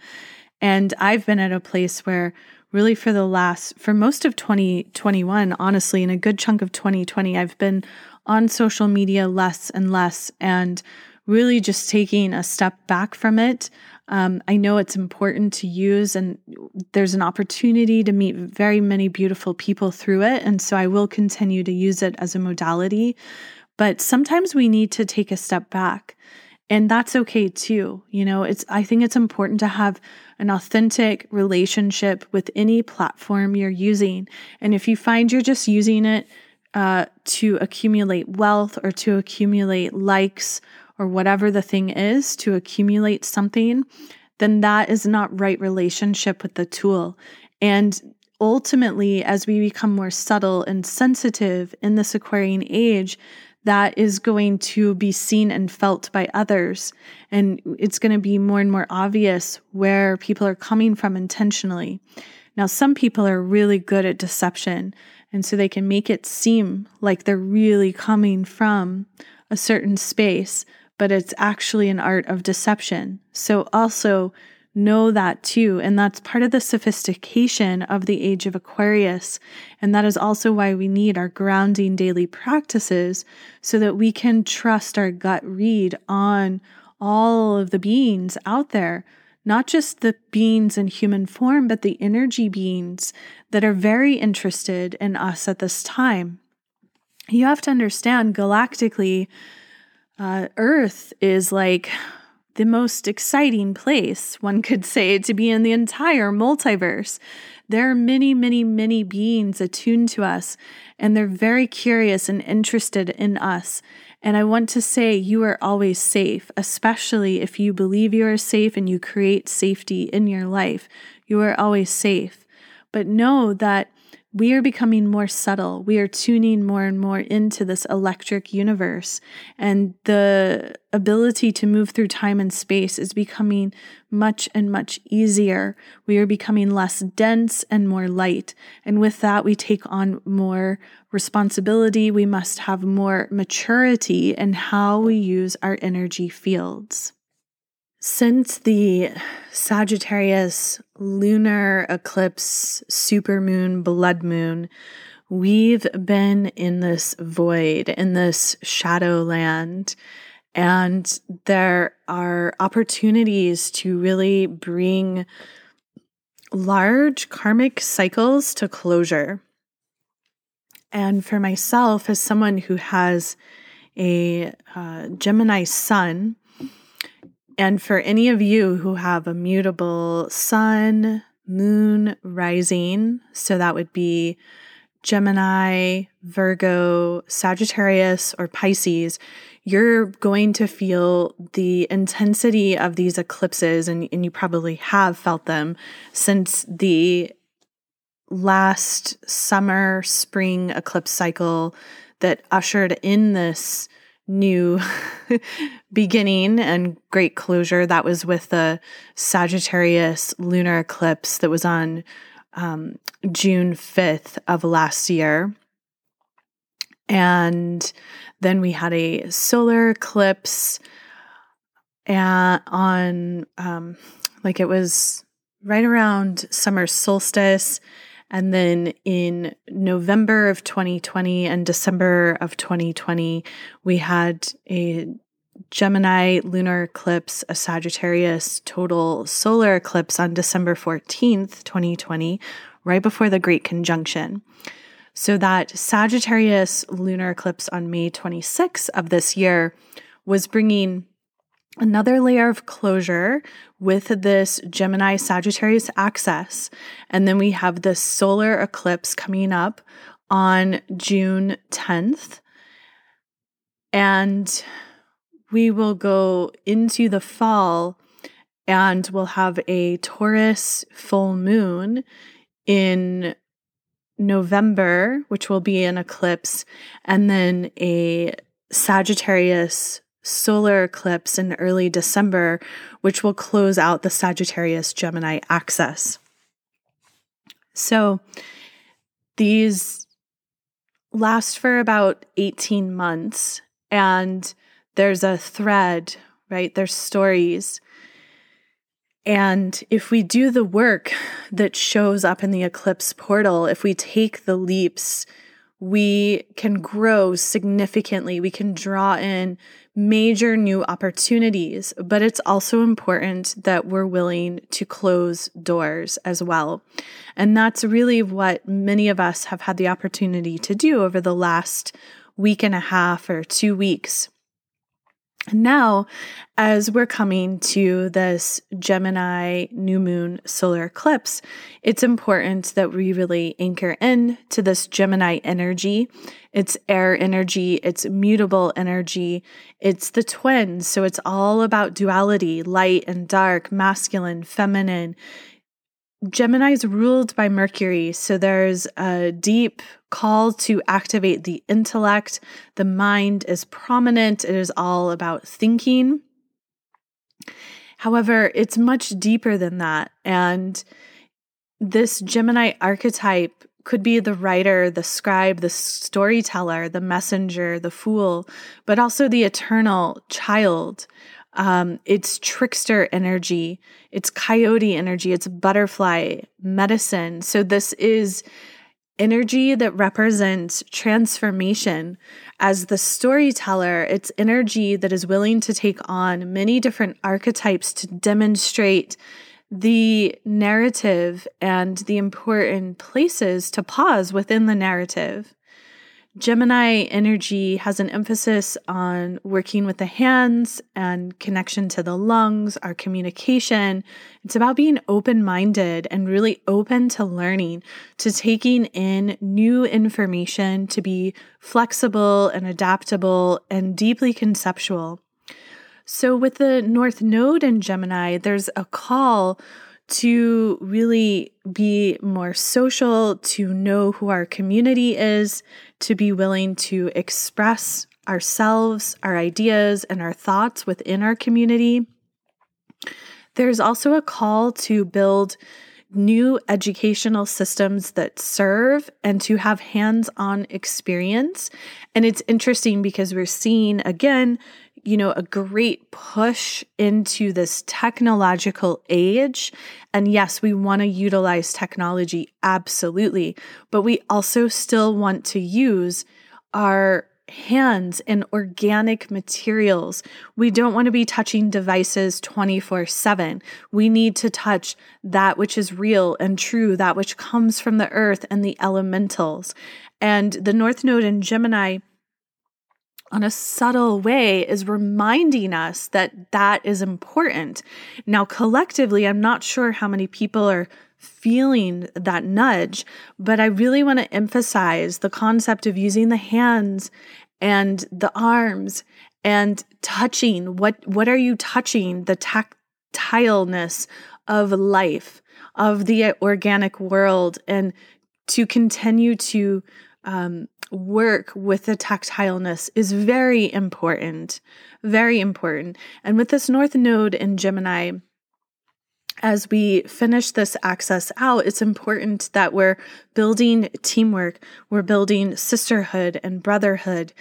And I've been at a place where really for the last for most of 2021 honestly in a good chunk of 2020 i've been on social media less and less and really just taking a step back from it. Um, i know it's important to use and there's an opportunity to meet very many beautiful people through it. And so i will continue to use it as a modality but sometimes we need to take a step back. And that's okay too. You know, it's I think it's important to have an authentic relationship with any platform you're using. And if you find you're just using it uh, to accumulate wealth or to accumulate likes or whatever the thing is, to accumulate something, then that is not right relationship with the tool. And ultimately, as we become more subtle and sensitive in this Aquarian age, that is going to be seen and felt by others. And it's going to be more and more obvious where people are coming from intentionally. Now, some people are really good at deception, and so they can make it seem like they're really coming from a certain space, but it's actually an art of deception. So, also know that too. And that's part of the sophistication of the age of Aquarius. And that is also why we need our grounding daily practices so that we can trust our gut read on all of the beings out there, not just the beings in human form, but the energy beings that are very interested in us at this time. You have to understand galactically, uh, Earth is like the most exciting place, one could say, to be in the entire multiverse. There are many, many, many beings attuned to us, and they're very curious and interested in us. And I want to say you are always safe, especially if you believe you are safe and you create safety in your life. You are always safe. But know that we are becoming more subtle. We are tuning more and more into this electric universe. And the ability to move through time and space is becoming much and much easier. We are becoming less dense and more light. And with that, we take on more responsibility. We must have more maturity in how we use our energy fields. Since the Sagittarius lunar eclipse, supermoon, blood moon, we've been in this void, in this shadow land. And there are opportunities to really bring large karmic cycles to closure. And for myself, as someone who has a uh, Gemini sun, and for any of you who have a mutable sun, moon, rising, so that would be Gemini, Virgo, Sagittarius, or Pisces, you're going to feel the intensity of these eclipses, and, and you probably have felt them since the last summer spring eclipse cycle that ushered in this new beginning and great closure. That was with the Sagittarius lunar eclipse that was on um, June 5th of last year. And then we had a solar eclipse and on um, like it was right around summer solstice and then in November of 2020 and December of 2020, we had a Gemini lunar eclipse, a Sagittarius total solar eclipse on December 14th, 2020, right before the Great Conjunction. So that Sagittarius lunar eclipse on May 26th of this year was bringing another layer of closure with this Gemini Sagittarius axis. And then we have this solar eclipse coming up on June 10th. And we will go into the fall and we'll have a Taurus full moon in November, which will be an eclipse, and then a Sagittarius solar eclipse in early December, which will close out the Sagittarius Gemini axis. So these last for about 18 months, and there's a thread, right? There's stories. And if we do the work that shows up in the eclipse portal, if we take the leaps, we can grow significantly. We can draw in major new opportunities, but it's also important that we're willing to close doors as well. And that's really what many of us have had the opportunity to do over the last week and a half or two weeks. Now, as we're coming to this Gemini new moon solar eclipse, it's important that we really anchor in to this Gemini energy. It's air energy, it's mutable energy, it's the twins. So it's all about duality, light and dark, masculine, feminine. Gemini is ruled by Mercury, so there's a deep call to activate the intellect. The mind is prominent, it is all about thinking. However, it's much deeper than that. And this Gemini archetype could be the writer, the scribe, the storyteller, the messenger, the fool, but also the eternal child. Um, it's trickster energy, it's coyote energy, it's butterfly medicine. So, this is energy that represents transformation. As the storyteller, it's energy that is willing to take on many different archetypes to demonstrate the narrative and the important places to pause within the narrative. Gemini energy has an emphasis on working with the hands and connection to the lungs, our communication. It's about being open minded and really open to learning, to taking in new information, to be flexible and adaptable and deeply conceptual. So, with the North Node in Gemini, there's a call to really be more social, to know who our community is, to be willing to express ourselves, our ideas, and our thoughts within our community. There's also a call to build new educational systems that serve and to have hands on experience. And it's interesting because we're seeing again you know, a great push into this technological age. And yes, we want to utilize technology, absolutely. But we also still want to use our hands and organic materials. We don't want to be touching devices 24 7. We need to touch that which is real and true, that which comes from the earth and the elementals. And the North Node in Gemini on a subtle way is reminding us that that is important. Now, collectively, I'm not sure how many people are feeling that nudge, but I really want to emphasize the concept of using the hands and the arms and touching. What, what are you touching? The tactileness of life, of the organic world, and to continue to um, work with the tactileness is very important, very important. And with this North Node in Gemini, as we finish this access out, it's important that we're building teamwork, we're building sisterhood and brotherhood.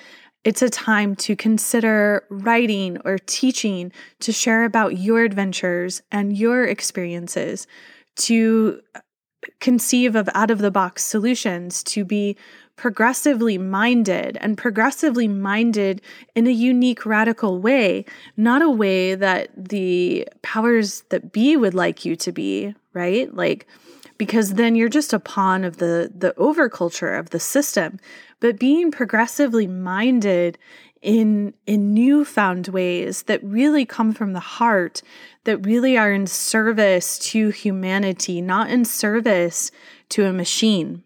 It's a time to consider writing or teaching, to share about your adventures and your experiences, to conceive of out of the box solutions, to be progressively minded and progressively minded in a unique, radical way, not a way that the powers that be would like you to be, right? Like, because then you're just a pawn of the the overculture of the system but being progressively minded in in newfound ways that really come from the heart that really are in service to humanity not in service to a machine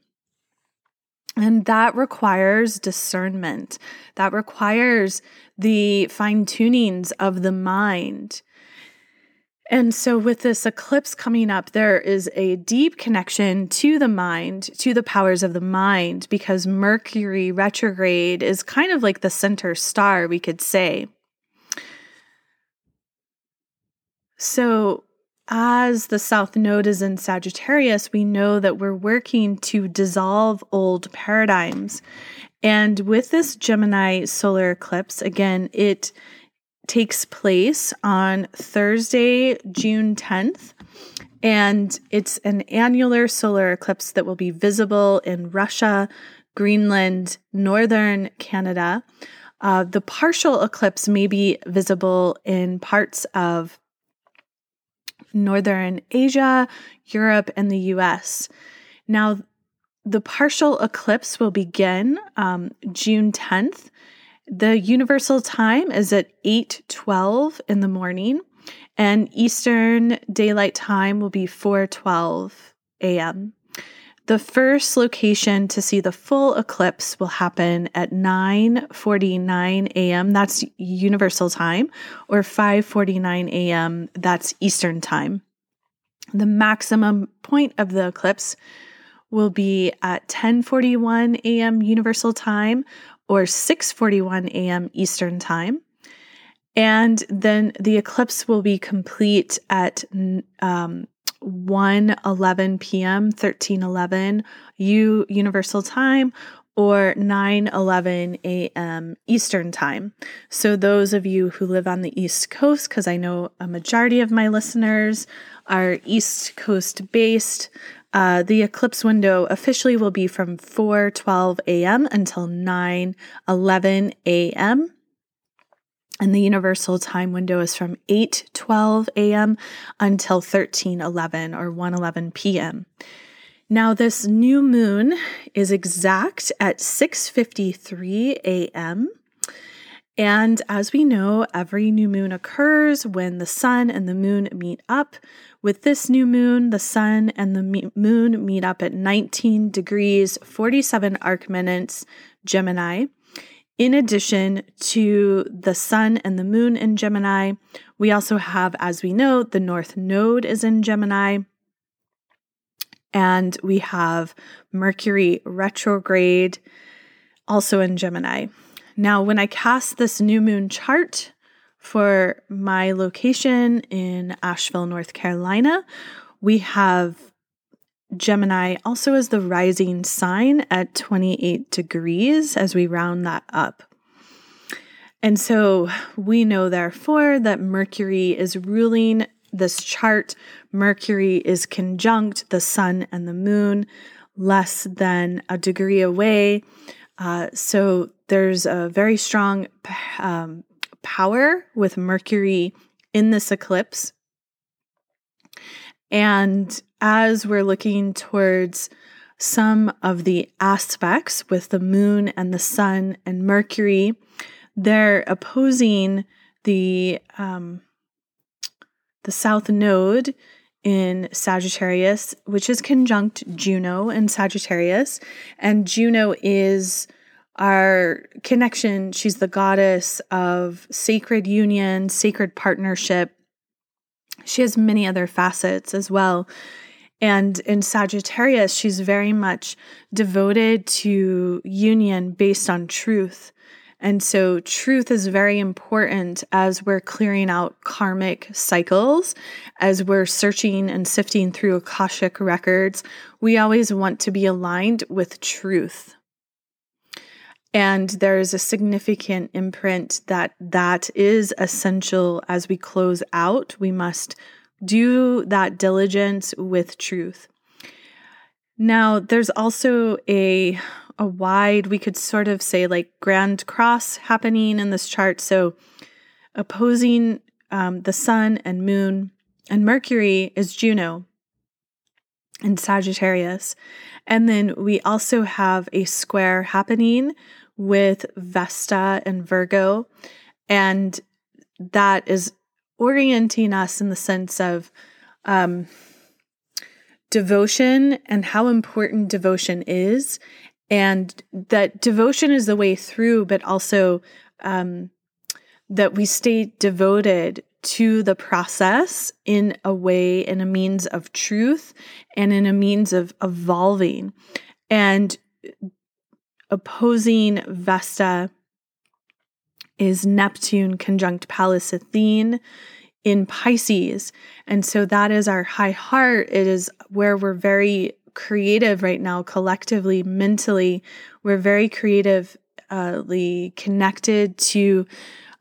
and that requires discernment. That requires the fine tunings of the mind. And so, with this eclipse coming up, there is a deep connection to the mind, to the powers of the mind, because Mercury retrograde is kind of like the center star, we could say. So, as the South Node is in Sagittarius, we know that we're working to dissolve old paradigms. And with this Gemini solar eclipse, again, it takes place on Thursday, June 10th. And it's an annular solar eclipse that will be visible in Russia, Greenland, northern Canada. Uh, the partial eclipse may be visible in parts of Northern Asia, Europe, and the US. Now, the partial eclipse will begin um, June 10th. The universal time is at 8:12 in the morning, and Eastern Daylight Time will be 4:12 a.m. The first location to see the full eclipse will happen at 9:49 a.m. That's universal time or 5:49 a.m. That's eastern time. The maximum point of the eclipse will be at 10:41 a.m. universal time or 6:41 a.m. eastern time. And then the eclipse will be complete at um, 1 11 p.m., 13 11 U Universal Time, or 9 11 a.m. Eastern Time. So, those of you who live on the East Coast, because I know a majority of my listeners are East Coast based, uh, the eclipse window officially will be from 4 12 a.m. until 9 11 a.m. And the universal time window is from 8 12 a.m. until 13 11 or 1 11 p.m. Now this new moon is exact at 6:53 a.m. And as we know, every new moon occurs when the sun and the moon meet up. With this new moon, the sun and the moon meet up at 19 degrees 47 arc minutes Gemini. In addition to the sun and the moon in Gemini, we also have, as we know, the North Node is in Gemini. And we have Mercury retrograde also in Gemini. Now, when I cast this new moon chart for my location in Asheville, North Carolina, we have Gemini also as the rising sign at 28 degrees as we round that up. And so we know, therefore, that Mercury is ruling this chart. Mercury is conjunct the sun and the moon, less than a degree away. Uh, so there's a very strong um, power with Mercury in this eclipse. And as we're looking towards some of the aspects with the moon and the sun and Mercury, they're opposing the um, the south node in Sagittarius, which is conjunct Juno in Sagittarius. And Juno is our connection. She's the goddess of sacred union, sacred partnership. She has many other facets as well. And in Sagittarius, she's very much devoted to union based on truth. And so, truth is very important as we're clearing out karmic cycles, as we're searching and sifting through Akashic records. We always want to be aligned with truth. And there is a significant imprint that that is essential as we close out. We must do that diligence with truth. Now, there's also a a wide, we could sort of say like grand cross happening in this chart. So, opposing um, the sun and moon and Mercury is Juno and Sagittarius. And then we also have a square happening with Vesta and Virgo. And that is orienting us in the sense of um, devotion and how important devotion is and that devotion is the way through, but also um, that we stay devoted to the process in a way, in a means of truth, and in a means of evolving. And opposing Vesta is Neptune conjunct Pallas Athene in Pisces. And so that is our high heart. It is where we're very creative right now, collectively, mentally. We're very creatively uh, connected to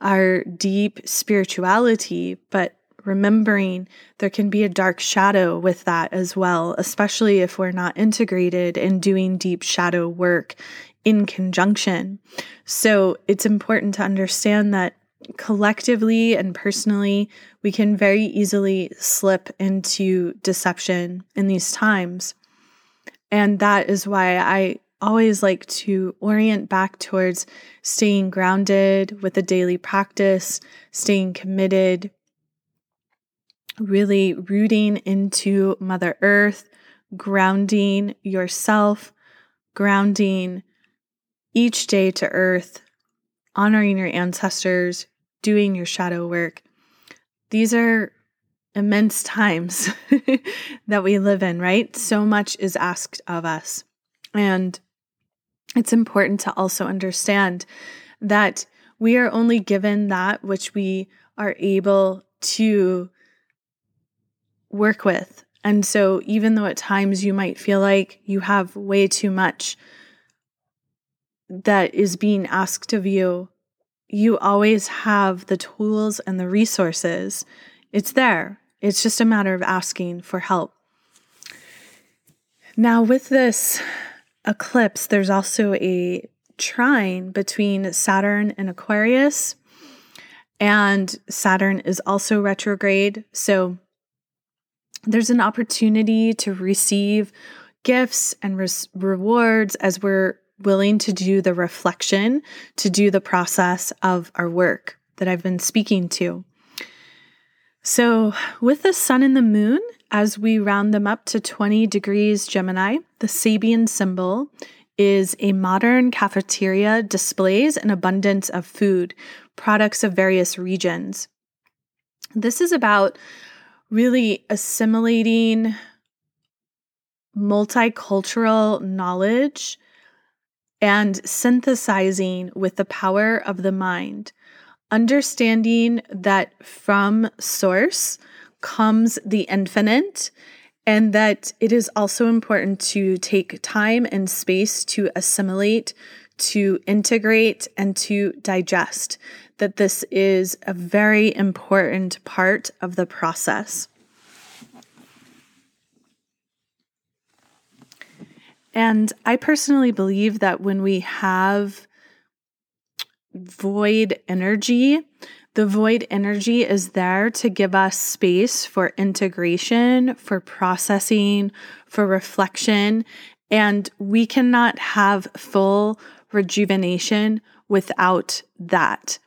our deep spirituality, but remembering there can be a dark shadow with that as well, especially if we're not integrated in doing deep shadow work in conjunction. So it's important to understand that collectively and personally, we can very easily slip into deception in these times. And that is why I always like to orient back towards staying grounded with a daily practice, staying committed, really rooting into Mother Earth, grounding yourself, grounding each day to Earth, honoring your ancestors, doing your shadow work. These are immense times that we live in, right? So much is asked of us. And it's important to also understand that we are only given that which we are able to work with And so, even though at times you might feel like you have way too much that is being asked of you, you always have the tools and the resources. It's there. It's just a matter of asking for help. Now, with this eclipse, there's also a trine between Saturn and Aquarius. And Saturn is also retrograde. So there's an opportunity to receive gifts and res- rewards as we're willing to do the reflection, to do the process of our work that I've been speaking to. So, with the sun and the moon, as we round them up to 20 degrees Gemini, the Sabian symbol is a modern cafeteria displays an abundance of food, products of various regions. This is about really assimilating multicultural knowledge and synthesizing with the power of the mind, understanding that from source comes the infinite and that it is also important to take time and space to assimilate, to integrate, and to digest that this is a very important part of the process. And I personally believe that when we have void energy, the void energy is there to give us space for integration, for processing, for reflection. And we cannot have full rejuvenation without that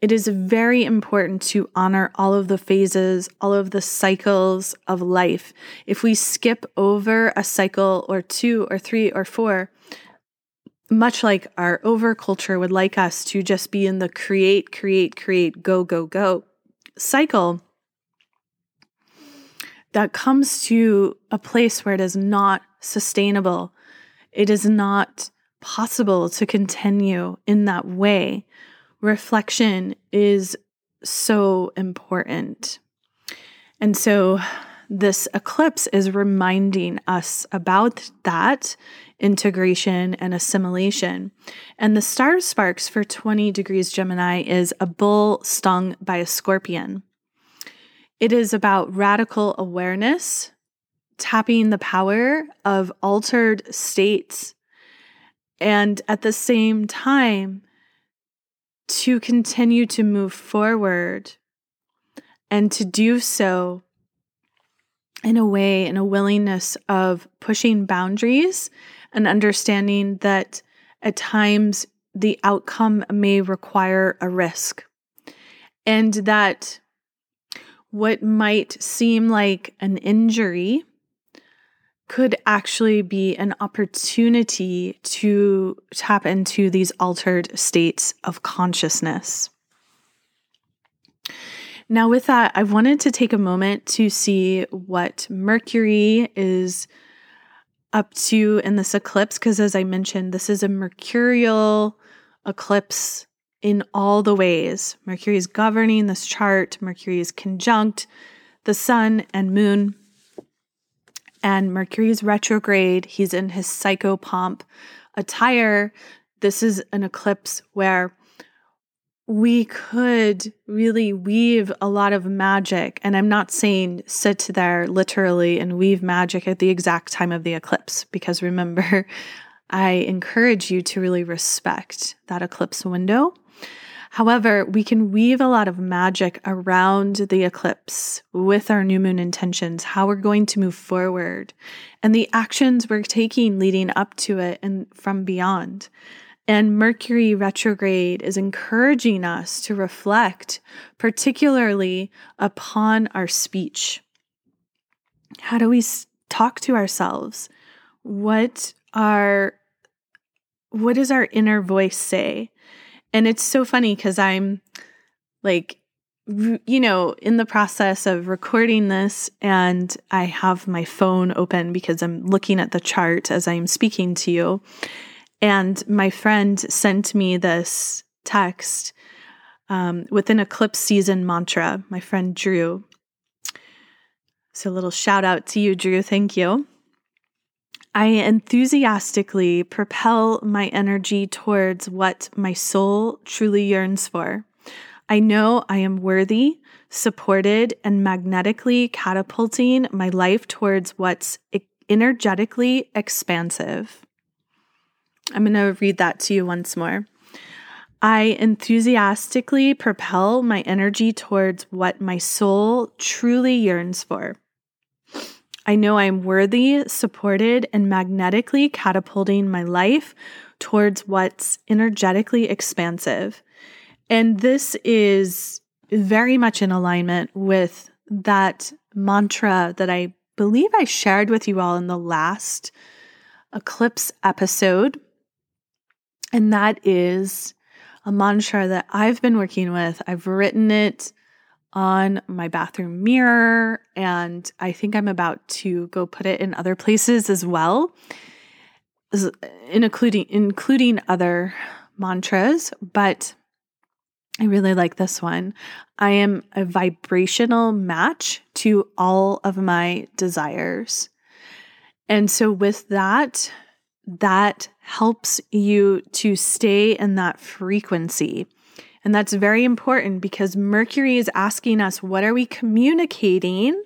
it is very important to honor all of the phases, all of the cycles of life. If we skip over a cycle or two or three or four, much like our over culture would like us to just be in the create, create, create, go, go, go cycle, that comes to a place where it is not sustainable. It is not possible to continue in that way reflection is so important. And so this eclipse is reminding us about that integration and assimilation. And the star sparks for 20 degrees Gemini is a bull stung by a scorpion. It is about radical awareness, tapping the power of altered states, and at the same time, to continue to move forward and to do so in a way, in a willingness of pushing boundaries and understanding that at times the outcome may require a risk. And that what might seem like an injury could actually be an opportunity to tap into these altered states of consciousness. Now, with that, I wanted to take a moment to see what Mercury is up to in this eclipse, because as I mentioned, this is a mercurial eclipse in all the ways. Mercury is governing this chart, Mercury is conjunct the sun and moon and Mercury's retrograde. He's in his psychopomp attire. This is an eclipse where we could really weave a lot of magic. And I'm not saying sit there literally and weave magic at the exact time of the eclipse, because remember, I encourage you to really respect that eclipse window However, we can weave a lot of magic around the eclipse with our new moon intentions, how we're going to move forward, and the actions we're taking leading up to it and from beyond. And Mercury retrograde is encouraging us to reflect, particularly upon our speech. How do we talk to ourselves? What are what does our inner voice say? And it's so funny because I'm like, you know, in the process of recording this, and I have my phone open because I'm looking at the chart as I'm speaking to you. And my friend sent me this text um, with an eclipse season mantra, my friend Drew. So, a little shout out to you, Drew. Thank you. I enthusiastically propel my energy towards what my soul truly yearns for. I know I am worthy, supported, and magnetically catapulting my life towards what's energetically expansive. I'm going to read that to you once more. I enthusiastically propel my energy towards what my soul truly yearns for. I know I'm worthy, supported, and magnetically catapulting my life towards what's energetically expansive. And this is very much in alignment with that mantra that I believe I shared with you all in the last eclipse episode. And that is a mantra that I've been working with. I've written it on my bathroom mirror, and I think I'm about to go put it in other places as well, including including other mantras. But I really like this one. I am a vibrational match to all of my desires. And so, with that, that helps you to stay in that frequency. And that's very important because Mercury is asking us what are we communicating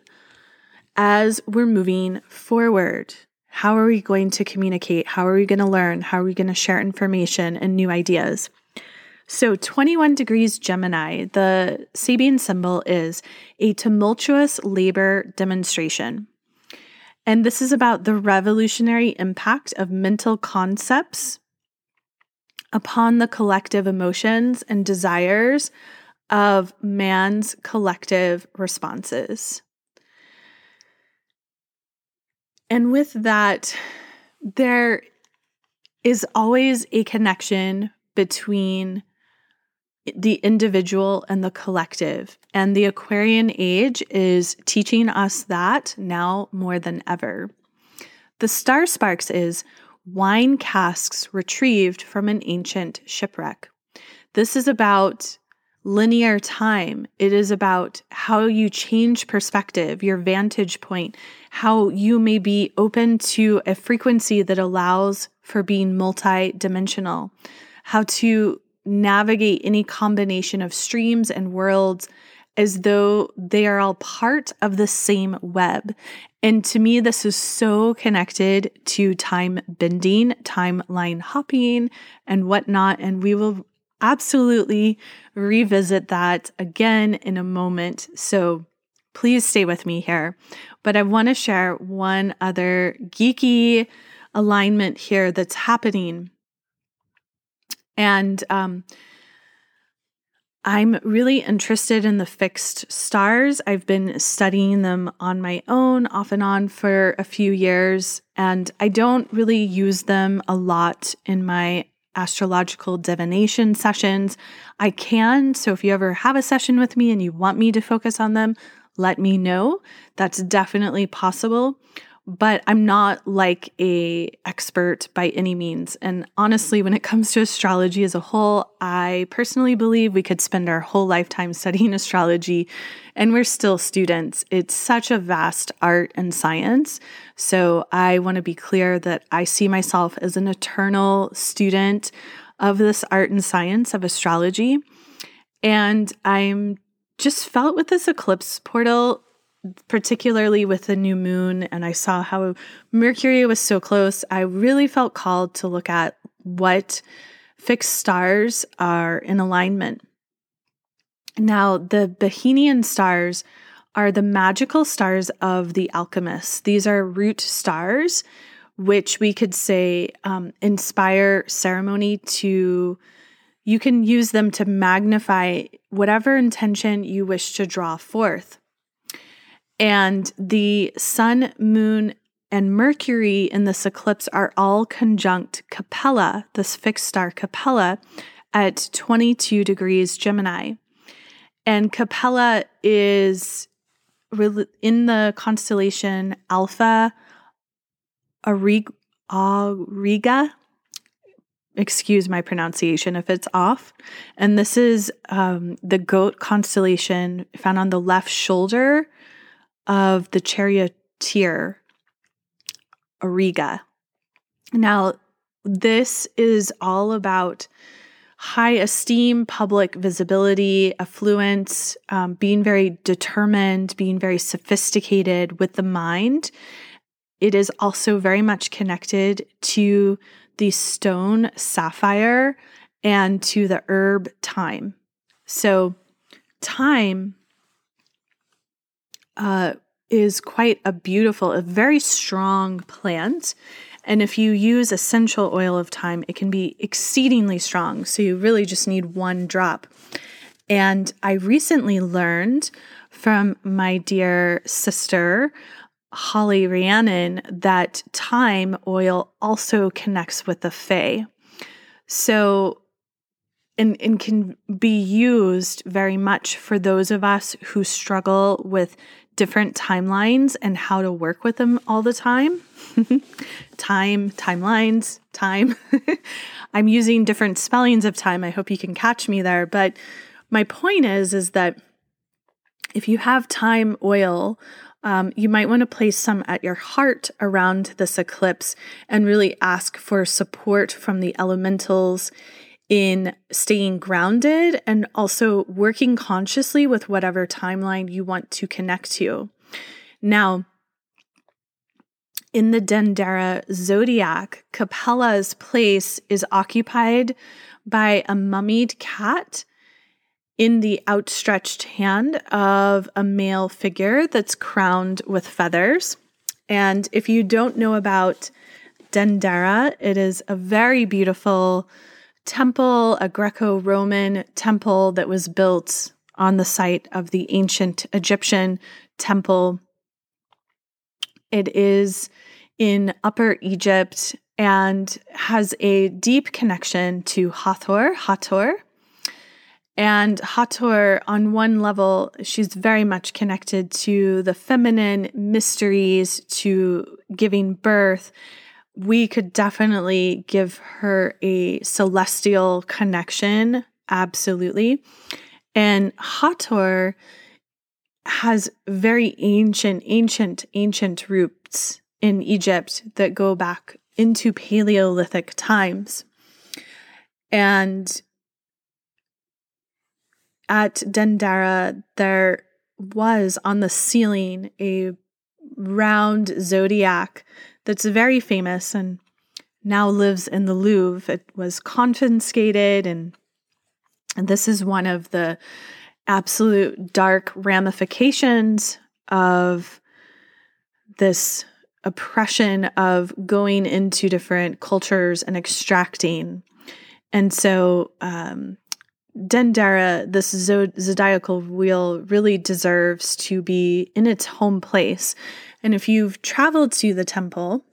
as we're moving forward? How are we going to communicate? How are we going to learn? How are we going to share information and new ideas? So, 21 degrees Gemini, the Sabian symbol is a tumultuous labor demonstration. And this is about the revolutionary impact of mental concepts upon the collective emotions and desires of man's collective responses. And with that, there is always a connection between the individual and the collective. And the Aquarian age is teaching us that now more than ever. The star sparks is wine casks retrieved from an ancient shipwreck. This is about linear time. It is about how you change perspective, your vantage point, how you may be open to a frequency that allows for being multi-dimensional, how to navigate any combination of streams and worlds as though they are all part of the same web. And to me, this is so connected to time bending, timeline hopping, and whatnot. And we will absolutely revisit that again in a moment. So please stay with me here. But I want to share one other geeky alignment here that's happening. And um, I'm really interested in the fixed stars. I've been studying them on my own, off and on, for a few years, and I don't really use them a lot in my astrological divination sessions. I can, so if you ever have a session with me and you want me to focus on them, let me know. That's definitely possible but I'm not like a expert by any means. And honestly, when it comes to astrology as a whole, I personally believe we could spend our whole lifetime studying astrology and we're still students. It's such a vast art and science. So I want to be clear that I see myself as an eternal student of this art and science of astrology. And I'm just felt with this eclipse portal particularly with the new moon, and I saw how Mercury was so close, I really felt called to look at what fixed stars are in alignment. Now, the Behenian stars are the magical stars of the alchemists. These are root stars, which we could say um, inspire ceremony to. You can use them to magnify whatever intention you wish to draw forth. And the sun, moon, and Mercury in this eclipse are all conjunct Capella, this fixed star Capella, at 22 degrees Gemini. And Capella is in the constellation Alpha Auriga. Excuse my pronunciation if it's off. And this is um, the goat constellation found on the left shoulder of the charioteer, Auriga. Now, this is all about high esteem, public visibility, affluence, um, being very determined, being very sophisticated with the mind. It is also very much connected to the stone sapphire and to the herb thyme. So, thyme uh, is quite a beautiful, a very strong plant. And if you use essential oil of thyme, it can be exceedingly strong. So you really just need one drop. And I recently learned from my dear sister, Holly Rhiannon, that thyme oil also connects with the Fae. So, and, and can be used very much for those of us who struggle with different timelines and how to work with them all the time. time, timelines, time. I'm using different spellings of time. I hope you can catch me there, but my point is is that if you have time oil, um, you might want to place some at your heart around this eclipse and really ask for support from the elementals in staying grounded and also working consciously with whatever timeline you want to connect to. Now, in the Dendera zodiac, Capella's place is occupied by a mummied cat in the outstretched hand of a male figure that's crowned with feathers. And if you don't know about Dendera, it is a very beautiful temple, a Greco Roman temple that was built on the site of the ancient Egyptian temple. It is in Upper Egypt and has a deep connection to Hathor, Hathor. And Hathor, on one level, she's very much connected to the feminine mysteries, to giving birth, we could definitely give her a celestial connection. Absolutely. And Hathor has very ancient, ancient, ancient roots in Egypt that go back into Paleolithic times. And at Dendera, there was on the ceiling a round zodiac that's very famous and now lives in the Louvre. It was confiscated, and, and this is one of the absolute dark ramifications of this oppression of going into different cultures and extracting. And so, um, Dendera, this zodiacal wheel, really deserves to be in its home place. And if you've traveled to the temple,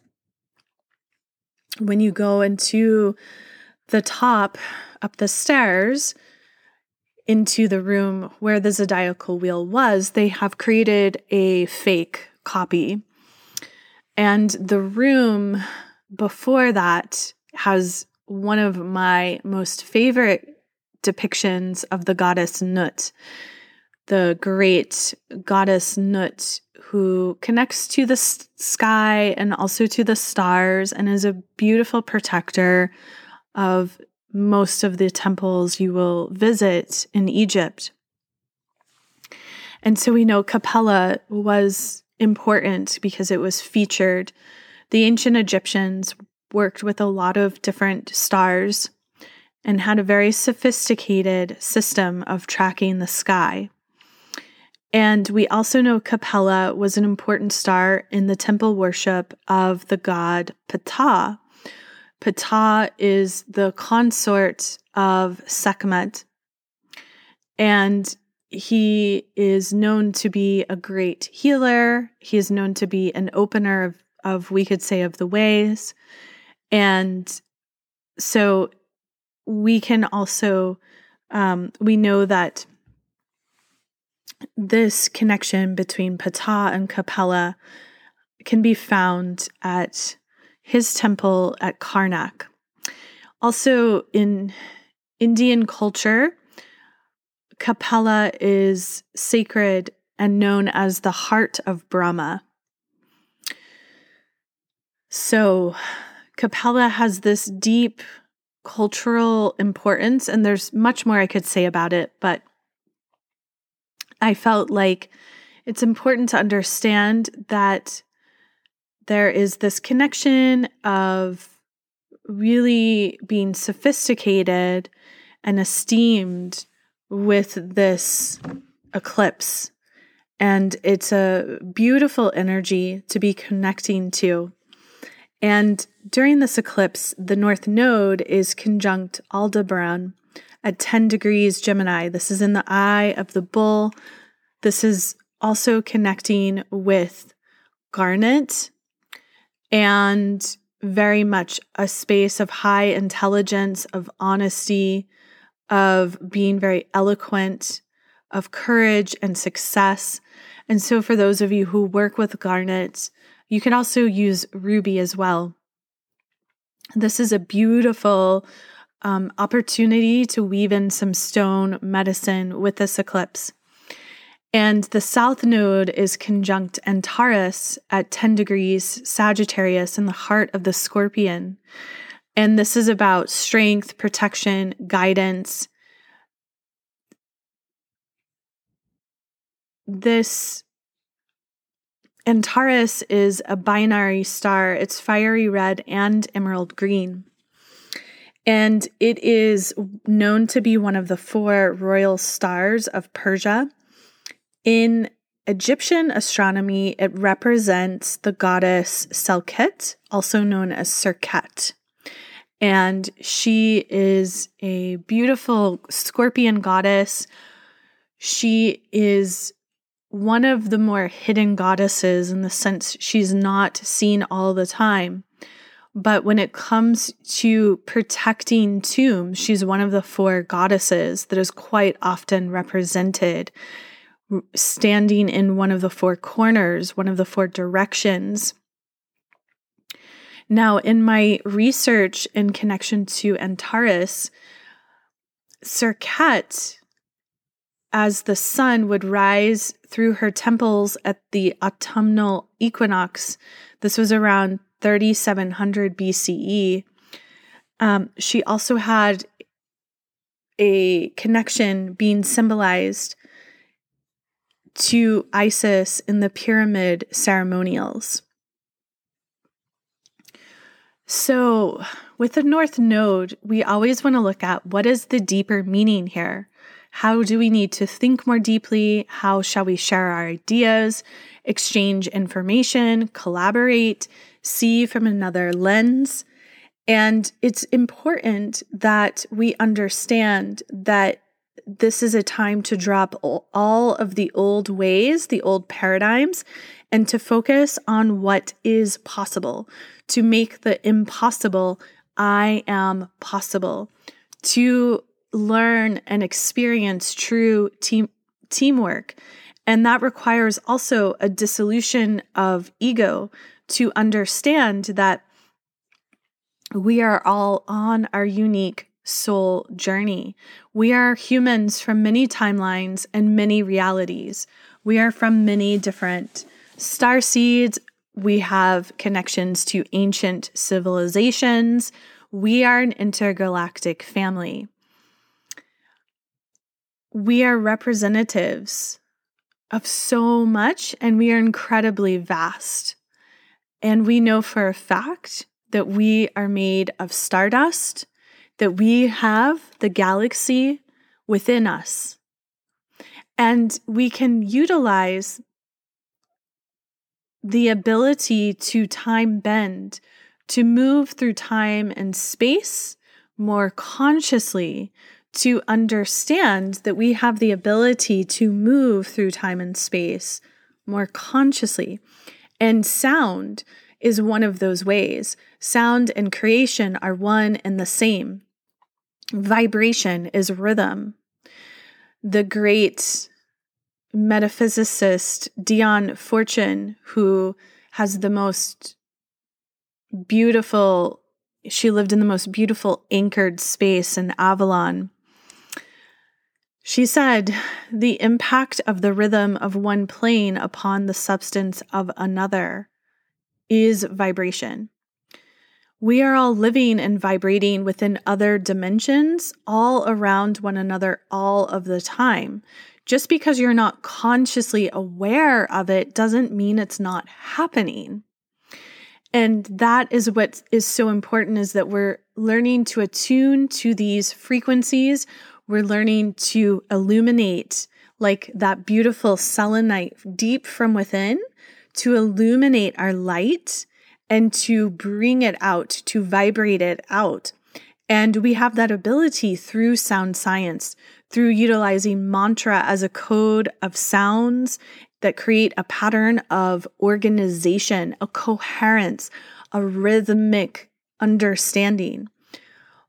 when you go into the top, up the stairs, into the room where the zodiacal wheel was, they have created a fake copy. And the room before that has one of my most favorite depictions of the goddess Nut, the great goddess Nut who connects to the sky and also to the stars and is a beautiful protector of most of the temples you will visit in Egypt. And so we know Capella was important because it was featured. The ancient Egyptians worked with a lot of different stars and had a very sophisticated system of tracking the sky. And we also know Capella was an important star in the temple worship of the god Ptah. Ptah is the consort of Sekhmet, and he is known to be a great healer. He is known to be an opener of, of we could say, of the ways. And so we can also, um, we know that this connection between Ptah and Capella can be found at his temple at Karnak. Also, in Indian culture, Capella is sacred and known as the heart of Brahma. So, Capella has this deep cultural importance, and there's much more I could say about it, but I felt like it's important to understand that there is this connection of really being sophisticated and esteemed with this eclipse. And it's a beautiful energy to be connecting to. And during this eclipse, the North Node is conjunct Aldebaran at 10 degrees Gemini. This is in the eye of the bull. This is also connecting with Garnet and very much a space of high intelligence, of honesty, of being very eloquent, of courage and success. And so, for those of you who work with Garnet, you can also use ruby as well. This is a beautiful um, opportunity to weave in some stone medicine with this eclipse. And the south node is conjunct Antares at 10 degrees Sagittarius in the heart of the scorpion. And this is about strength, protection, guidance. This Antares is a binary star. It's fiery red and emerald green. And it is known to be one of the four royal stars of Persia. In Egyptian astronomy, it represents the goddess Selket, also known as Serket. And she is a beautiful scorpion goddess. She is one of the more hidden goddesses in the sense she's not seen all the time. But when it comes to protecting tombs, she's one of the four goddesses that is quite often represented, standing in one of the four corners, one of the four directions. Now, in my research in connection to Antares, Serket as the sun would rise through her temples at the autumnal equinox. This was around 3700 BCE. Um, she also had a connection being symbolized to Isis in the pyramid ceremonials. So, with the North Node, we always want to look at what is the deeper meaning here. How do we need to think more deeply? How shall we share our ideas, exchange information, collaborate, see from another lens? And it's important that we understand that this is a time to drop all of the old ways, the old paradigms, and to focus on what is possible, to make the impossible I am possible, to learn and experience true team teamwork. And that requires also a dissolution of ego to understand that we are all on our unique soul journey. We are humans from many timelines and many realities. We are from many different star seeds. We have connections to ancient civilizations. We are an intergalactic family we are representatives of so much and we are incredibly vast. And we know for a fact that we are made of stardust, that we have the galaxy within us. And we can utilize the ability to time bend, to move through time and space more consciously, to understand that we have the ability to move through time and space more consciously. And sound is one of those ways. Sound and creation are one and the same. Vibration is rhythm. The great metaphysicist Dion Fortune, who has the most beautiful, she lived in the most beautiful anchored space in Avalon She said, the impact of the rhythm of one plane upon the substance of another is vibration. We are all living and vibrating within other dimensions all around one another all of the time. Just because you're not consciously aware of it doesn't mean it's not happening. And that is what is so important is that we're learning to attune to these frequencies. We're learning to illuminate like that beautiful selenite deep from within to illuminate our light and to bring it out, to vibrate it out. And we have that ability through sound science, through utilizing mantra as a code of sounds that create a pattern of organization, a coherence, a rhythmic understanding.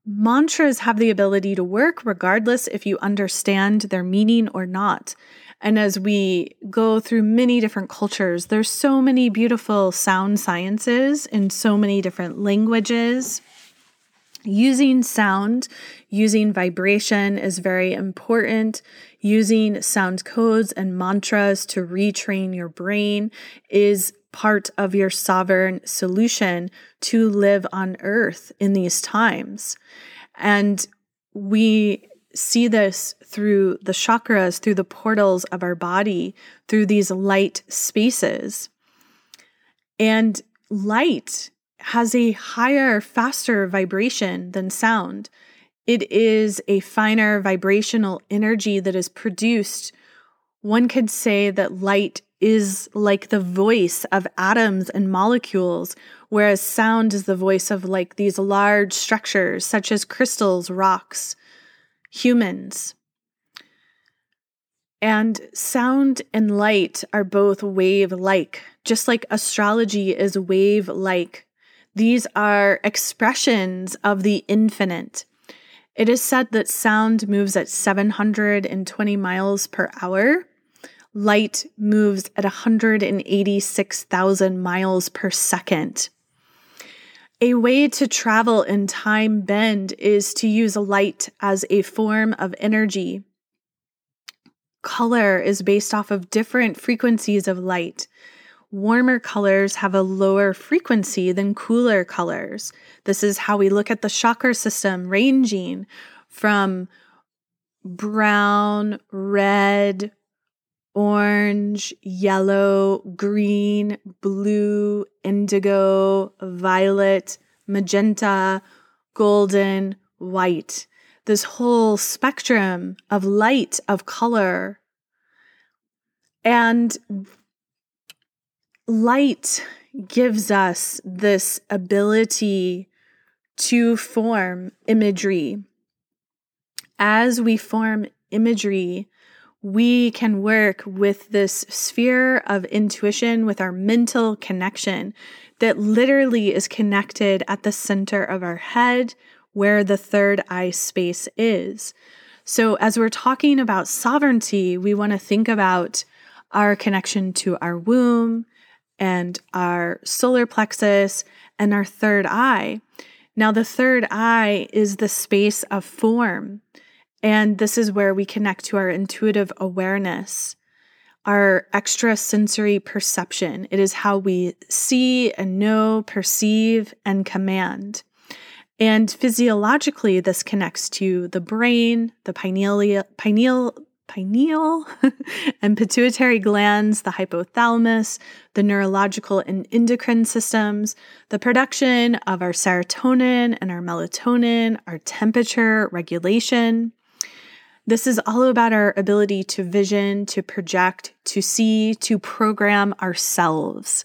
Mantras have the ability to work regardless if you understand their meaning or not. And as we go through many different cultures, there's so many beautiful sound sciences in so many different languages. Using sound, using vibration is very important. Using sound codes and mantras to retrain your brain is part of your sovereign solution to live on earth in these times. And we see this through the chakras, through the portals of our body, through these light spaces. And light has a higher, faster vibration than sound. It is a finer vibrational energy that is produced. One could say that light is like the voice of atoms and molecules, whereas sound is the voice of like these large structures such as crystals, rocks, humans. And sound and light are both wave like, just like astrology is wave like. These are expressions of the infinite. It is said that sound moves at 720 miles per hour. Light moves at 186,000 miles per second. A way to travel in time bend is to use light as a form of energy. Color is based off of different frequencies of light. Warmer colors have a lower frequency than cooler colors. This is how we look at the chakra system, ranging from brown, red, orange, yellow, green, blue, indigo, violet, magenta, golden, white. This whole spectrum of light, of color. And light gives us this ability to form imagery. As we form imagery, we can work with this sphere of intuition, with our mental connection that literally is connected at the center of our head where the third eye space is. So, as we're talking about sovereignty, we want to think about our connection to our womb and our solar plexus and our third eye. Now, the third eye is the space of form. And this is where we connect to our intuitive awareness, our extrasensory perception. It is how we see and know, perceive, and command. And physiologically, this connects to the brain, the pineal, pineal, pineal and pituitary glands, the hypothalamus, the neurological and endocrine systems, the production of our serotonin and our melatonin, our temperature regulation. This is all about our ability to vision, to project, to see, to program ourselves.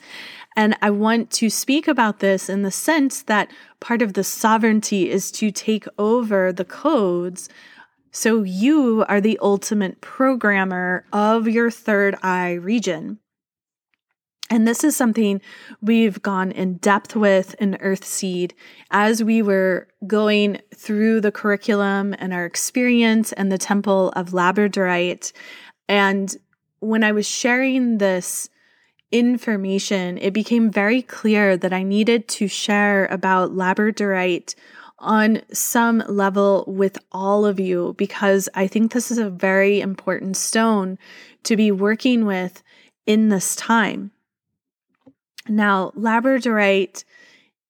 And I want to speak about this in the sense that part of the sovereignty is to take over the codes. So you are the ultimate programmer of your third eye region. And this is something we've gone in depth with in Earthseed as we were going through the curriculum and our experience and the Temple of Labradorite. And when I was sharing this information, it became very clear that I needed to share about Labradorite on some level with all of you because I think this is a very important stone to be working with in this time. Now, labradorite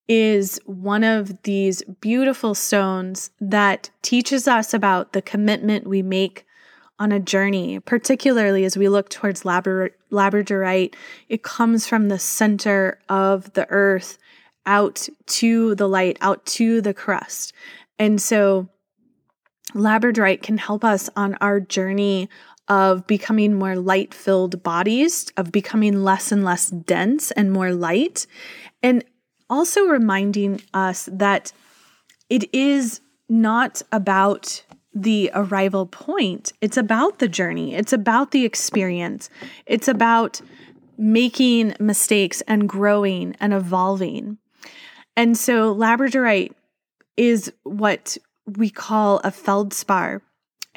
is one of these beautiful stones that teaches us about the commitment we make on a journey, particularly as we look towards labrador- labradorite. It comes from the center of the earth out to the light, out to the crust. And so labradorite can help us on our journey of becoming more light filled bodies, of becoming less and less dense and more light. And also reminding us that it is not about the arrival point, it's about the journey, it's about the experience, it's about making mistakes and growing and evolving. And so labradorite is what we call a feldspar.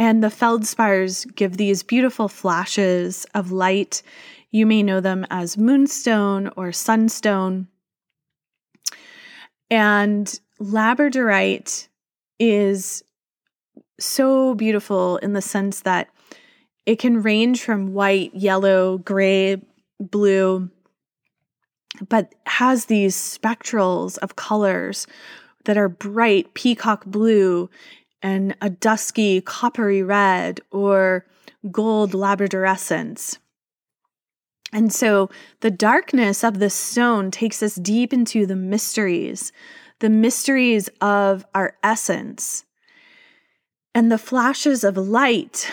And the feldspars give these beautiful flashes of light. You may know them as moonstone or sunstone. And labradorite is so beautiful in the sense that it can range from white, yellow, gray, blue, but has these spectrals of colors that are bright peacock blue and a dusky coppery red or gold labradorescence. And so the darkness of the stone takes us deep into the mysteries, the mysteries of our essence. And the flashes of light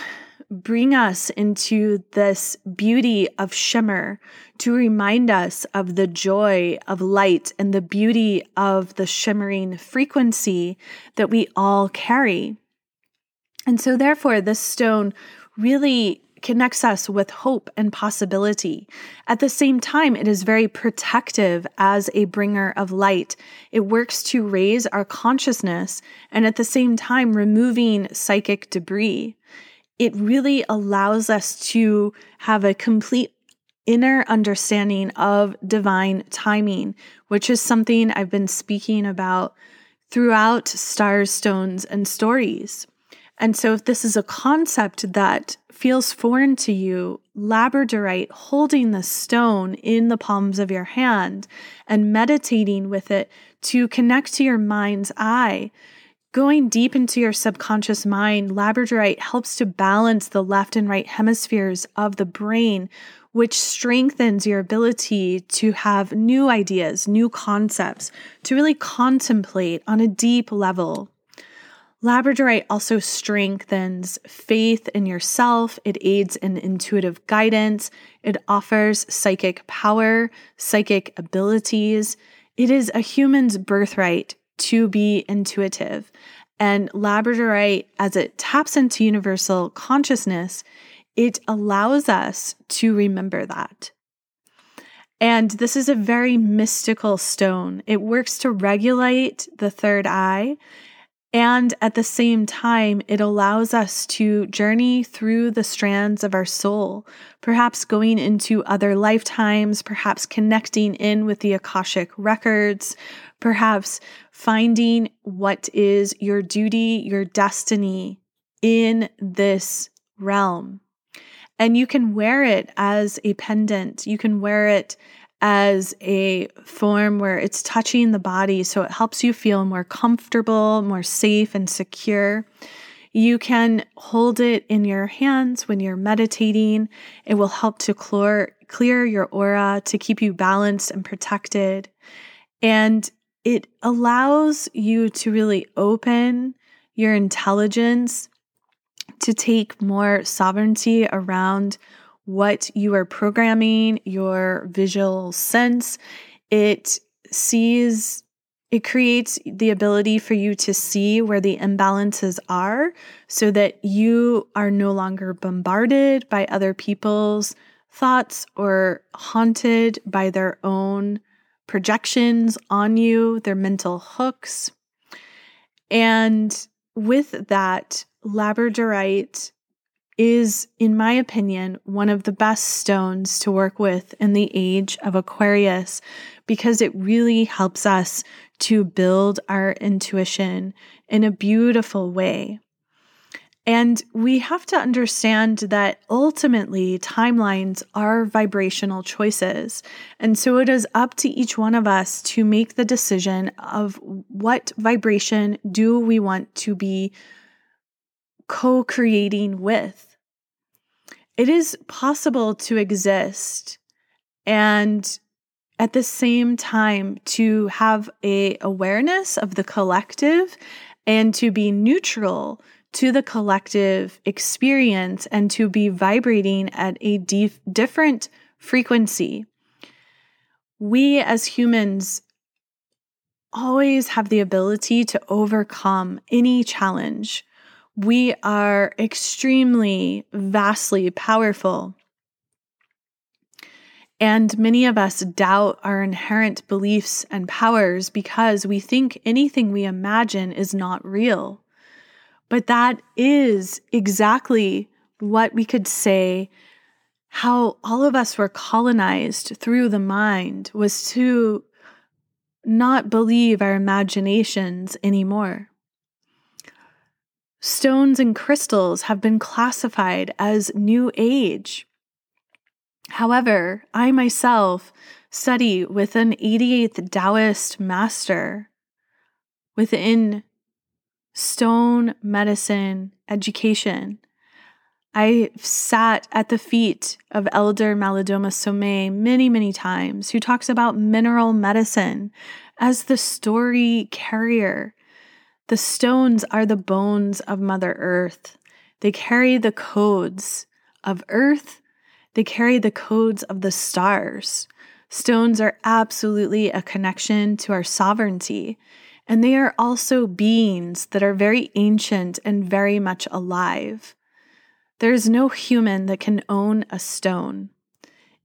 bring us into this beauty of shimmer to remind us of the joy of light and the beauty of the shimmering frequency that we all carry. And so, therefore, this stone really connects us with hope and possibility. At the same time, it is very protective as a bringer of light. It works to raise our consciousness and at the same time removing psychic debris it really allows us to have a complete inner understanding of divine timing, which is something I've been speaking about throughout stars, stones, and stories. And so, if this is a concept that feels foreign to you, labradorite, holding the stone in the palms of your hand and meditating with it to connect to your mind's eye Going deep into your subconscious mind, labradorite helps to balance the left and right hemispheres of the brain, which strengthens your ability to have new ideas, new concepts, to really contemplate on a deep level. Labradorite also strengthens faith in yourself. It aids in intuitive guidance. It offers psychic power, psychic abilities. It is a human's birthright to be intuitive. And Labradorite, as it taps into universal consciousness, it allows us to remember that. And this is a very mystical stone. It works to regulate the third eye and at the same time, it allows us to journey through the strands of our soul, perhaps going into other lifetimes, perhaps connecting in with the Akashic records, perhaps finding what is your duty, your destiny in this realm. And you can wear it as a pendant. You can wear it as a form where it's touching the body so it helps you feel more comfortable, more safe, and secure. You can hold it in your hands when you're meditating. It will help to clear, clear your aura to keep you balanced and protected. And it allows you to really open your intelligence to take more sovereignty around what you are programming, your visual sense. It sees, it creates the ability for you to see where the imbalances are so that you are no longer bombarded by other people's thoughts or haunted by their own projections on you, their mental hooks. And with that, labradorite is, in my opinion, one of the best stones to work with in the age of Aquarius because it really helps us to build our intuition in a beautiful way. And we have to understand that ultimately timelines are vibrational choices. And so it is up to each one of us to make the decision of what vibration do we want to be co creating with. It is possible to exist and at the same time to have a awareness of the collective and to be neutral to the collective experience and to be vibrating at a dif- different frequency. We as humans always have the ability to overcome any challenge. We are extremely, vastly powerful. And many of us doubt our inherent beliefs and powers because we think anything we imagine is not real. But that is exactly what we could say how all of us were colonized through the mind was to not believe our imaginations anymore. Stones and crystals have been classified as New Age. However, I myself study with an 88th Taoist master within stone medicine education. I sat at the feet of Elder Malidoma Somé many, many times, who talks about mineral medicine as the story carrier. The stones are the bones of Mother Earth. They carry the codes of Earth, they carry the codes of the stars. Stones are absolutely a connection to our sovereignty. And they are also beings that are very ancient and very much alive. There is no human that can own a stone.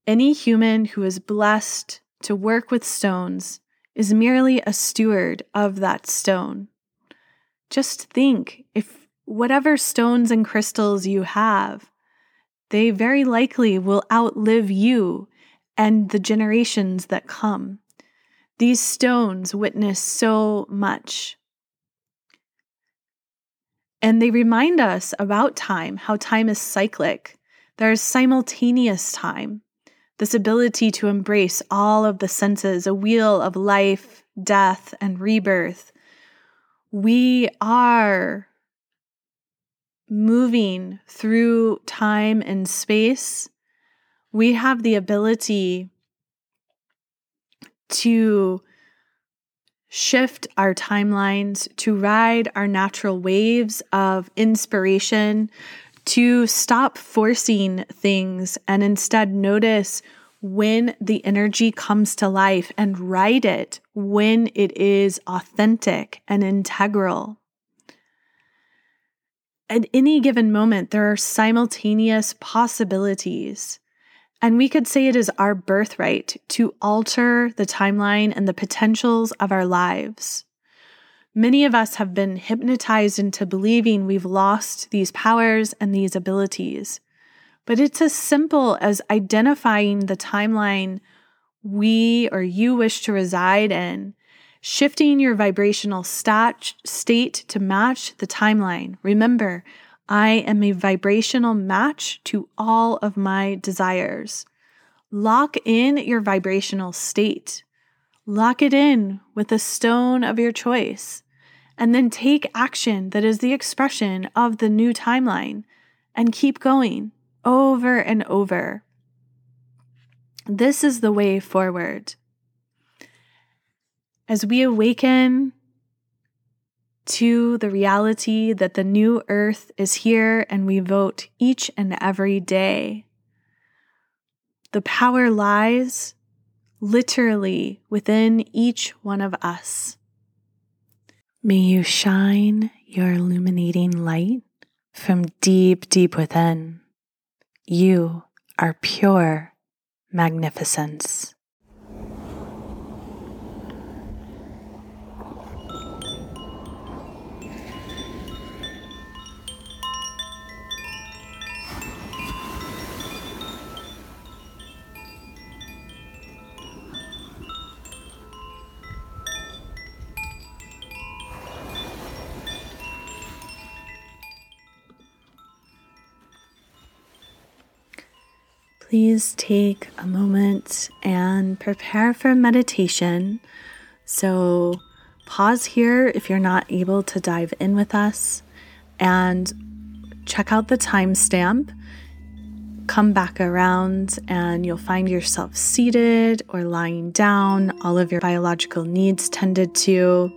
Any human who is blessed to work with stones is merely a steward of that stone. Just think if whatever stones and crystals you have, they very likely will outlive you and the generations that come. These stones witness so much. And they remind us about time, how time is cyclic. There is simultaneous time, this ability to embrace all of the senses, a wheel of life, death, and rebirth. We are moving through time and space. We have the ability to shift our timelines, to ride our natural waves of inspiration, to stop forcing things and instead notice when the energy comes to life and ride it when it is authentic and integral. At any given moment, there are simultaneous possibilities and we could say it is our birthright to alter the timeline and the potentials of our lives. Many of us have been hypnotized into believing we've lost these powers and these abilities. But it's as simple as identifying the timeline we or you wish to reside in, shifting your vibrational stat- state to match the timeline. Remember, I am a vibrational match to all of my desires. Lock in your vibrational state. Lock it in with a stone of your choice. And then take action that is the expression of the new timeline and keep going over and over. This is the way forward. As we awaken to the reality that the new earth is here and we vote each and every day. The power lies literally within each one of us. May you shine your illuminating light from deep, deep within. You are pure magnificence. Please take a moment and prepare for meditation. So, pause here if you're not able to dive in with us and check out the timestamp. Come back around, and you'll find yourself seated or lying down, all of your biological needs tended to.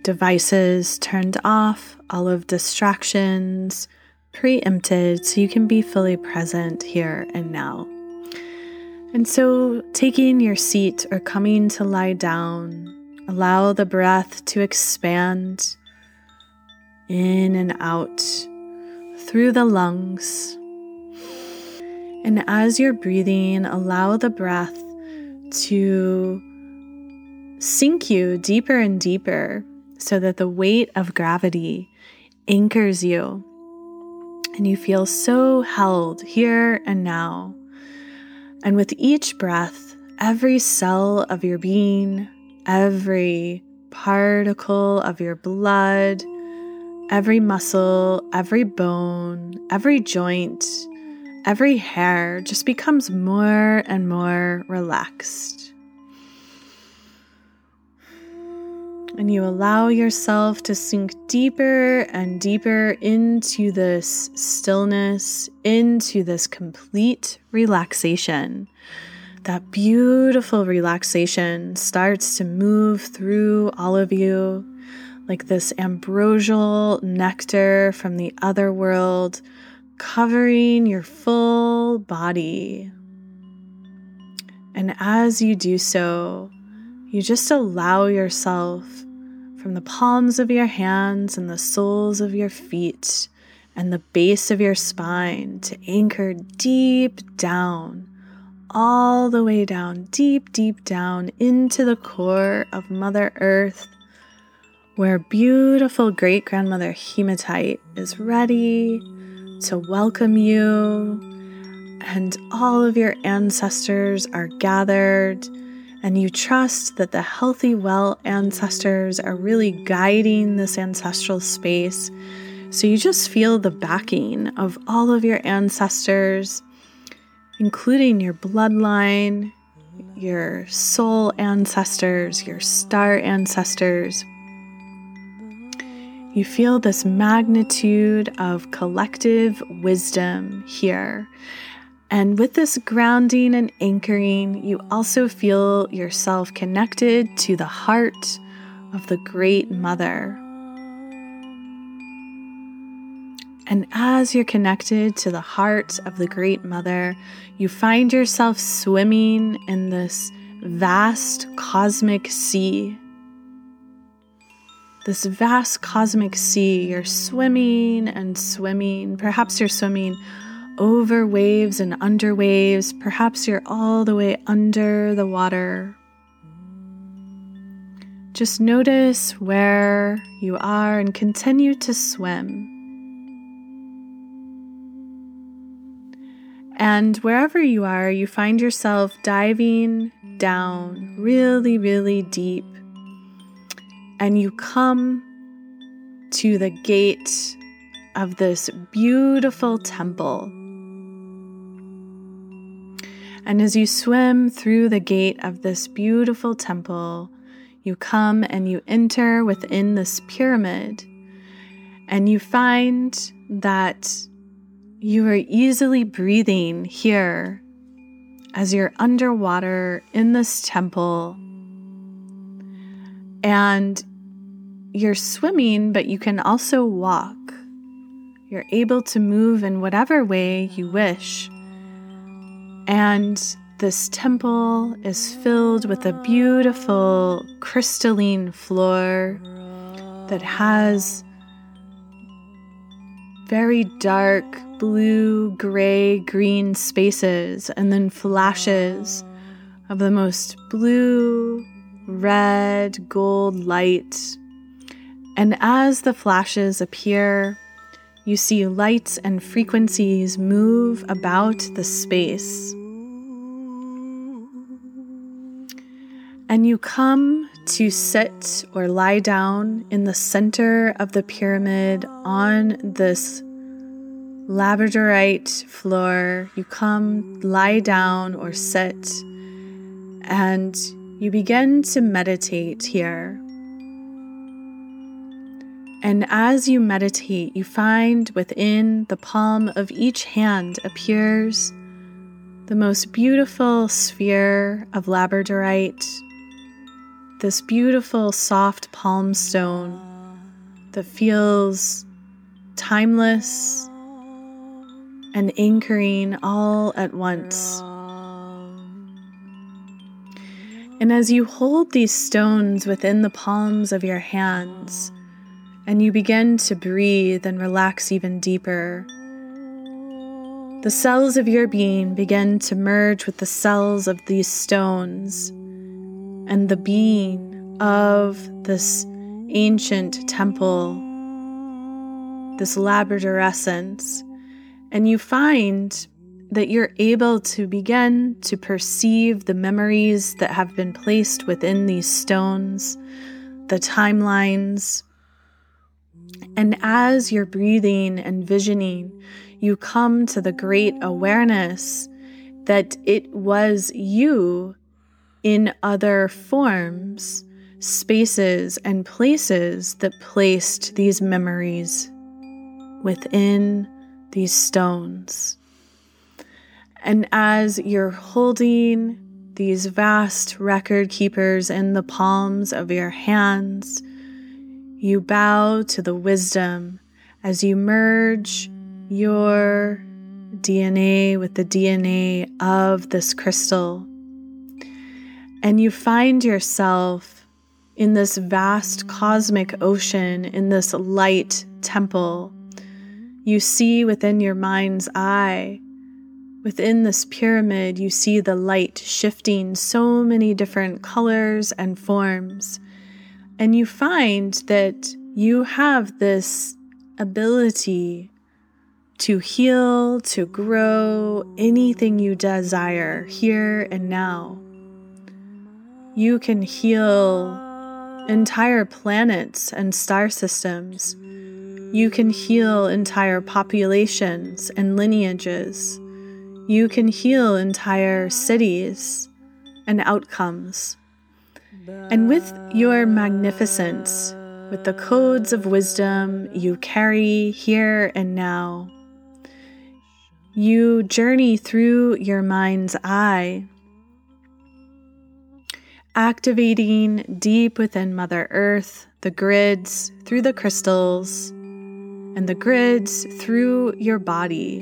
Devices turned off, all of distractions preempted, so you can be fully present here and now. And so, taking your seat or coming to lie down, allow the breath to expand in and out through the lungs. And as you're breathing, allow the breath to sink you deeper and deeper so that the weight of gravity anchors you and you feel so held here and now. And with each breath, every cell of your being, every particle of your blood, every muscle, every bone, every joint, every hair just becomes more and more relaxed. And you allow yourself to sink deeper and deeper into this stillness, into this complete relaxation. That beautiful relaxation starts to move through all of you like this ambrosial nectar from the other world, covering your full body. And as you do so, you just allow yourself from the palms of your hands and the soles of your feet and the base of your spine to anchor deep down, all the way down, deep, deep down into the core of Mother Earth where beautiful great grandmother Hematite is ready to welcome you, and all of your ancestors are gathered, and you trust that the healthy, well ancestors are really guiding this ancestral space. So you just feel the backing of all of your ancestors, including your bloodline, your soul ancestors, your star ancestors you feel this magnitude of collective wisdom here. And with this grounding and anchoring, you also feel yourself connected to the heart of the Great Mother. And as you're connected to the heart of the Great Mother, you find yourself swimming in this vast cosmic sea this vast cosmic sea. You're swimming and swimming. Perhaps you're swimming over waves and under waves. Perhaps you're all the way under the water. Just notice where you are and continue to swim. And wherever you are, you find yourself diving down really, really deep and you come to the gate of this beautiful temple. And as you swim through the gate of this beautiful temple, you come and you enter within this pyramid, and you find that you are easily breathing here as you're underwater in this temple and you're swimming, but you can also walk. You're able to move in whatever way you wish. And this temple is filled with a beautiful crystalline floor that has very dark blue, gray, green spaces, and then flashes of the most blue, red, gold light. And as the flashes appear, you see lights and frequencies move about the space. And you come to sit or lie down in the center of the pyramid on this labradorite floor, you come lie down or sit and you begin to meditate here. And as you meditate, you find within the palm of each hand appears the most beautiful sphere of labradorite, this beautiful soft palm stone that feels timeless and anchoring all at once. And as you hold these stones within the palms of your hands, and you begin to breathe and relax even deeper, the cells of your being begin to merge with the cells of these stones, and the being of this ancient temple, this Labrador essence, and you find that you're able to begin to perceive the memories that have been placed within these stones, the timelines. And as you're breathing and visioning, you come to the great awareness that it was you in other forms, spaces, and places that placed these memories within these stones. And as you're holding these vast record keepers in the palms of your hands, you bow to the wisdom as you merge your DNA with the DNA of this crystal. And you find yourself in this vast cosmic ocean, in this light temple. You see within your mind's eye Within this pyramid, you see the light shifting so many different colors and forms. And you find that you have this ability to heal, to grow anything you desire here and now. You can heal entire planets and star systems. You can heal entire populations and lineages. You can heal entire cities and outcomes. And with your magnificence, with the codes of wisdom you carry here and now, you journey through your mind's eye, activating deep within Mother Earth the grids through the crystals and the grids through your body.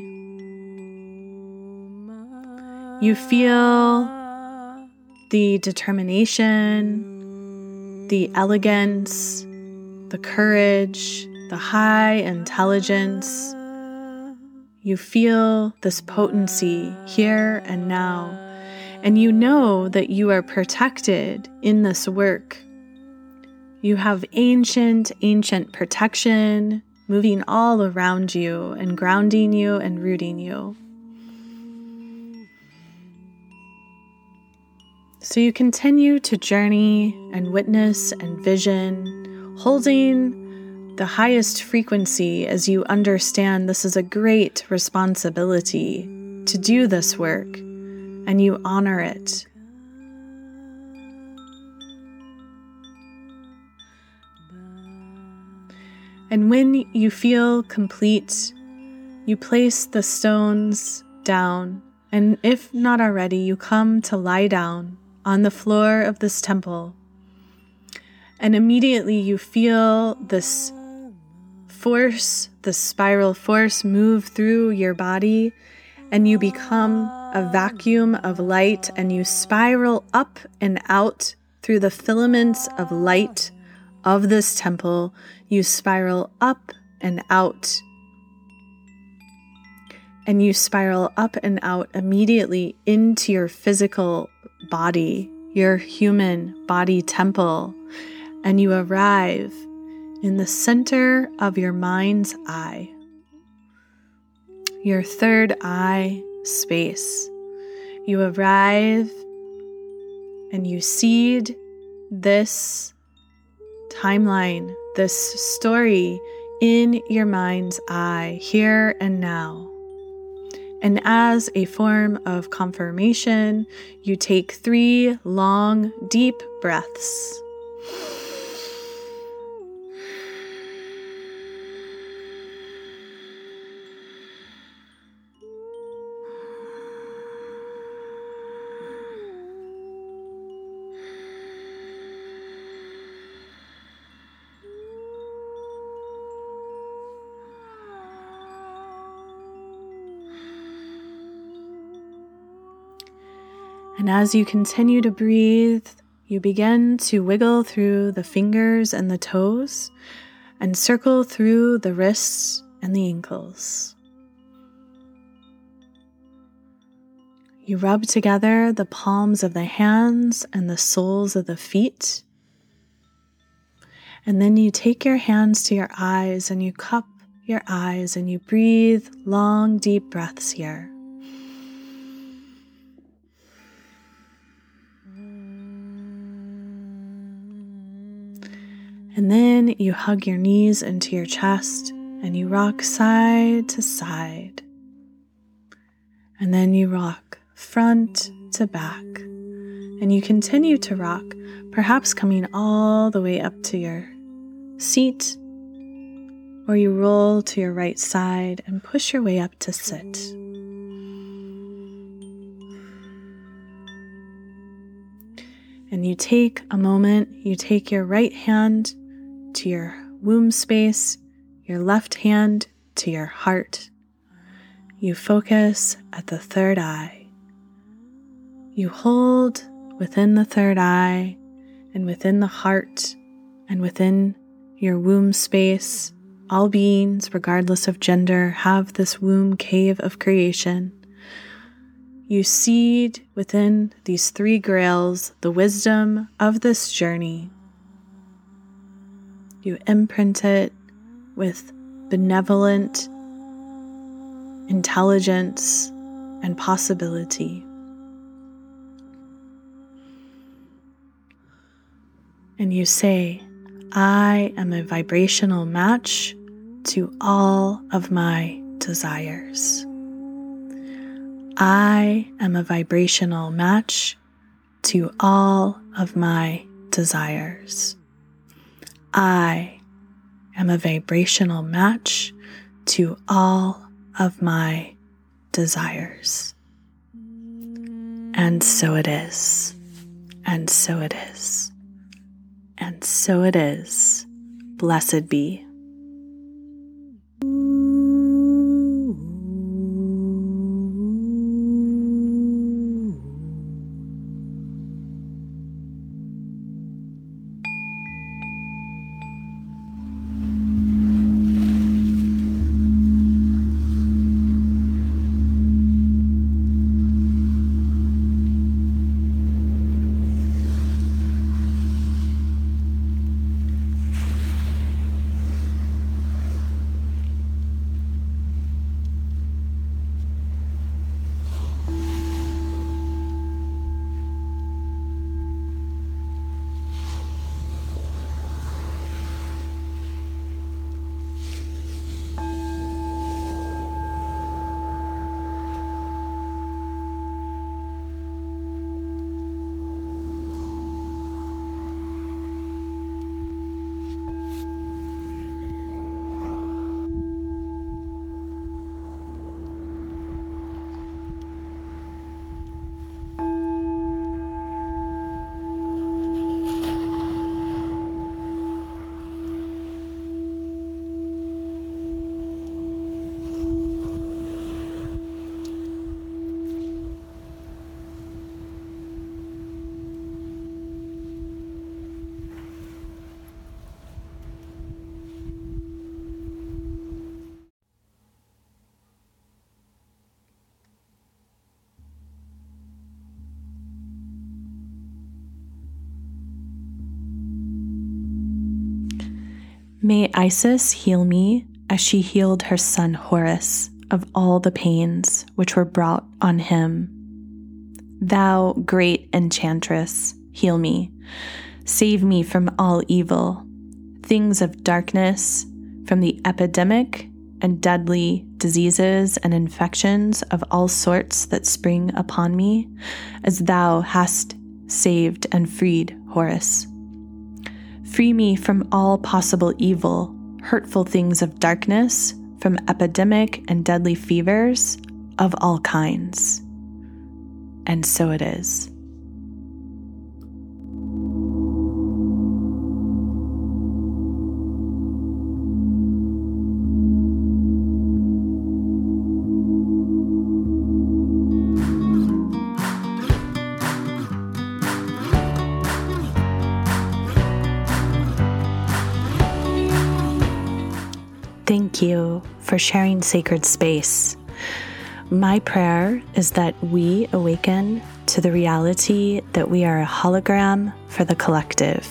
You feel the determination, the elegance, the courage, the high intelligence. You feel this potency here and now, and you know that you are protected in this work. You have ancient, ancient protection moving all around you and grounding you and rooting you. So you continue to journey and witness and vision, holding the highest frequency as you understand this is a great responsibility to do this work and you honor it. And when you feel complete, you place the stones down, and if not already, you come to lie down on the floor of this temple. And immediately you feel this force, the spiral force, move through your body, and you become a vacuum of light and you spiral up and out through the filaments of light of this temple. You spiral up and out. And you spiral up and out immediately into your physical body, your human body temple, and you arrive in the center of your mind's eye, your third eye space. You arrive and you seed this timeline, this story in your mind's eye, here and now. And as a form of confirmation, you take three long, deep breaths. And as you continue to breathe, you begin to wiggle through the fingers and the toes and circle through the wrists and the ankles. You rub together the palms of the hands and the soles of the feet. And then you take your hands to your eyes and you cup your eyes and you breathe long, deep breaths here. And then you hug your knees into your chest and you rock side to side. And then you rock front to back. And you continue to rock, perhaps coming all the way up to your seat, or you roll to your right side and push your way up to sit. And you take a moment, you take your right hand to your womb space, your left hand to your heart. You focus at the third eye. You hold within the third eye and within the heart and within your womb space. All beings, regardless of gender, have this womb cave of creation. You seed within these three grails the wisdom of this journey you imprint it with benevolent intelligence and possibility. And you say, I am a vibrational match to all of my desires. I am a vibrational match to all of my desires. I am a vibrational match to all of my desires. And so it is. And so it is. And so it is. Blessed be. Isis heal me as she healed her son Horus of all the pains which were brought on him. Thou, great enchantress, heal me. Save me from all evil, things of darkness, from the epidemic and deadly diseases and infections of all sorts that spring upon me, as thou hast saved and freed Horus. Free me from all possible evil, hurtful things of darkness, from epidemic and deadly fevers of all kinds. And so it is. Sharing sacred space. My prayer is that we awaken to the reality that we are a hologram for the collective.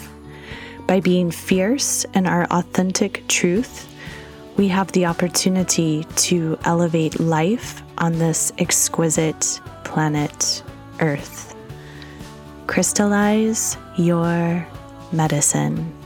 By being fierce in our authentic truth, we have the opportunity to elevate life on this exquisite planet Earth. Crystallize your medicine.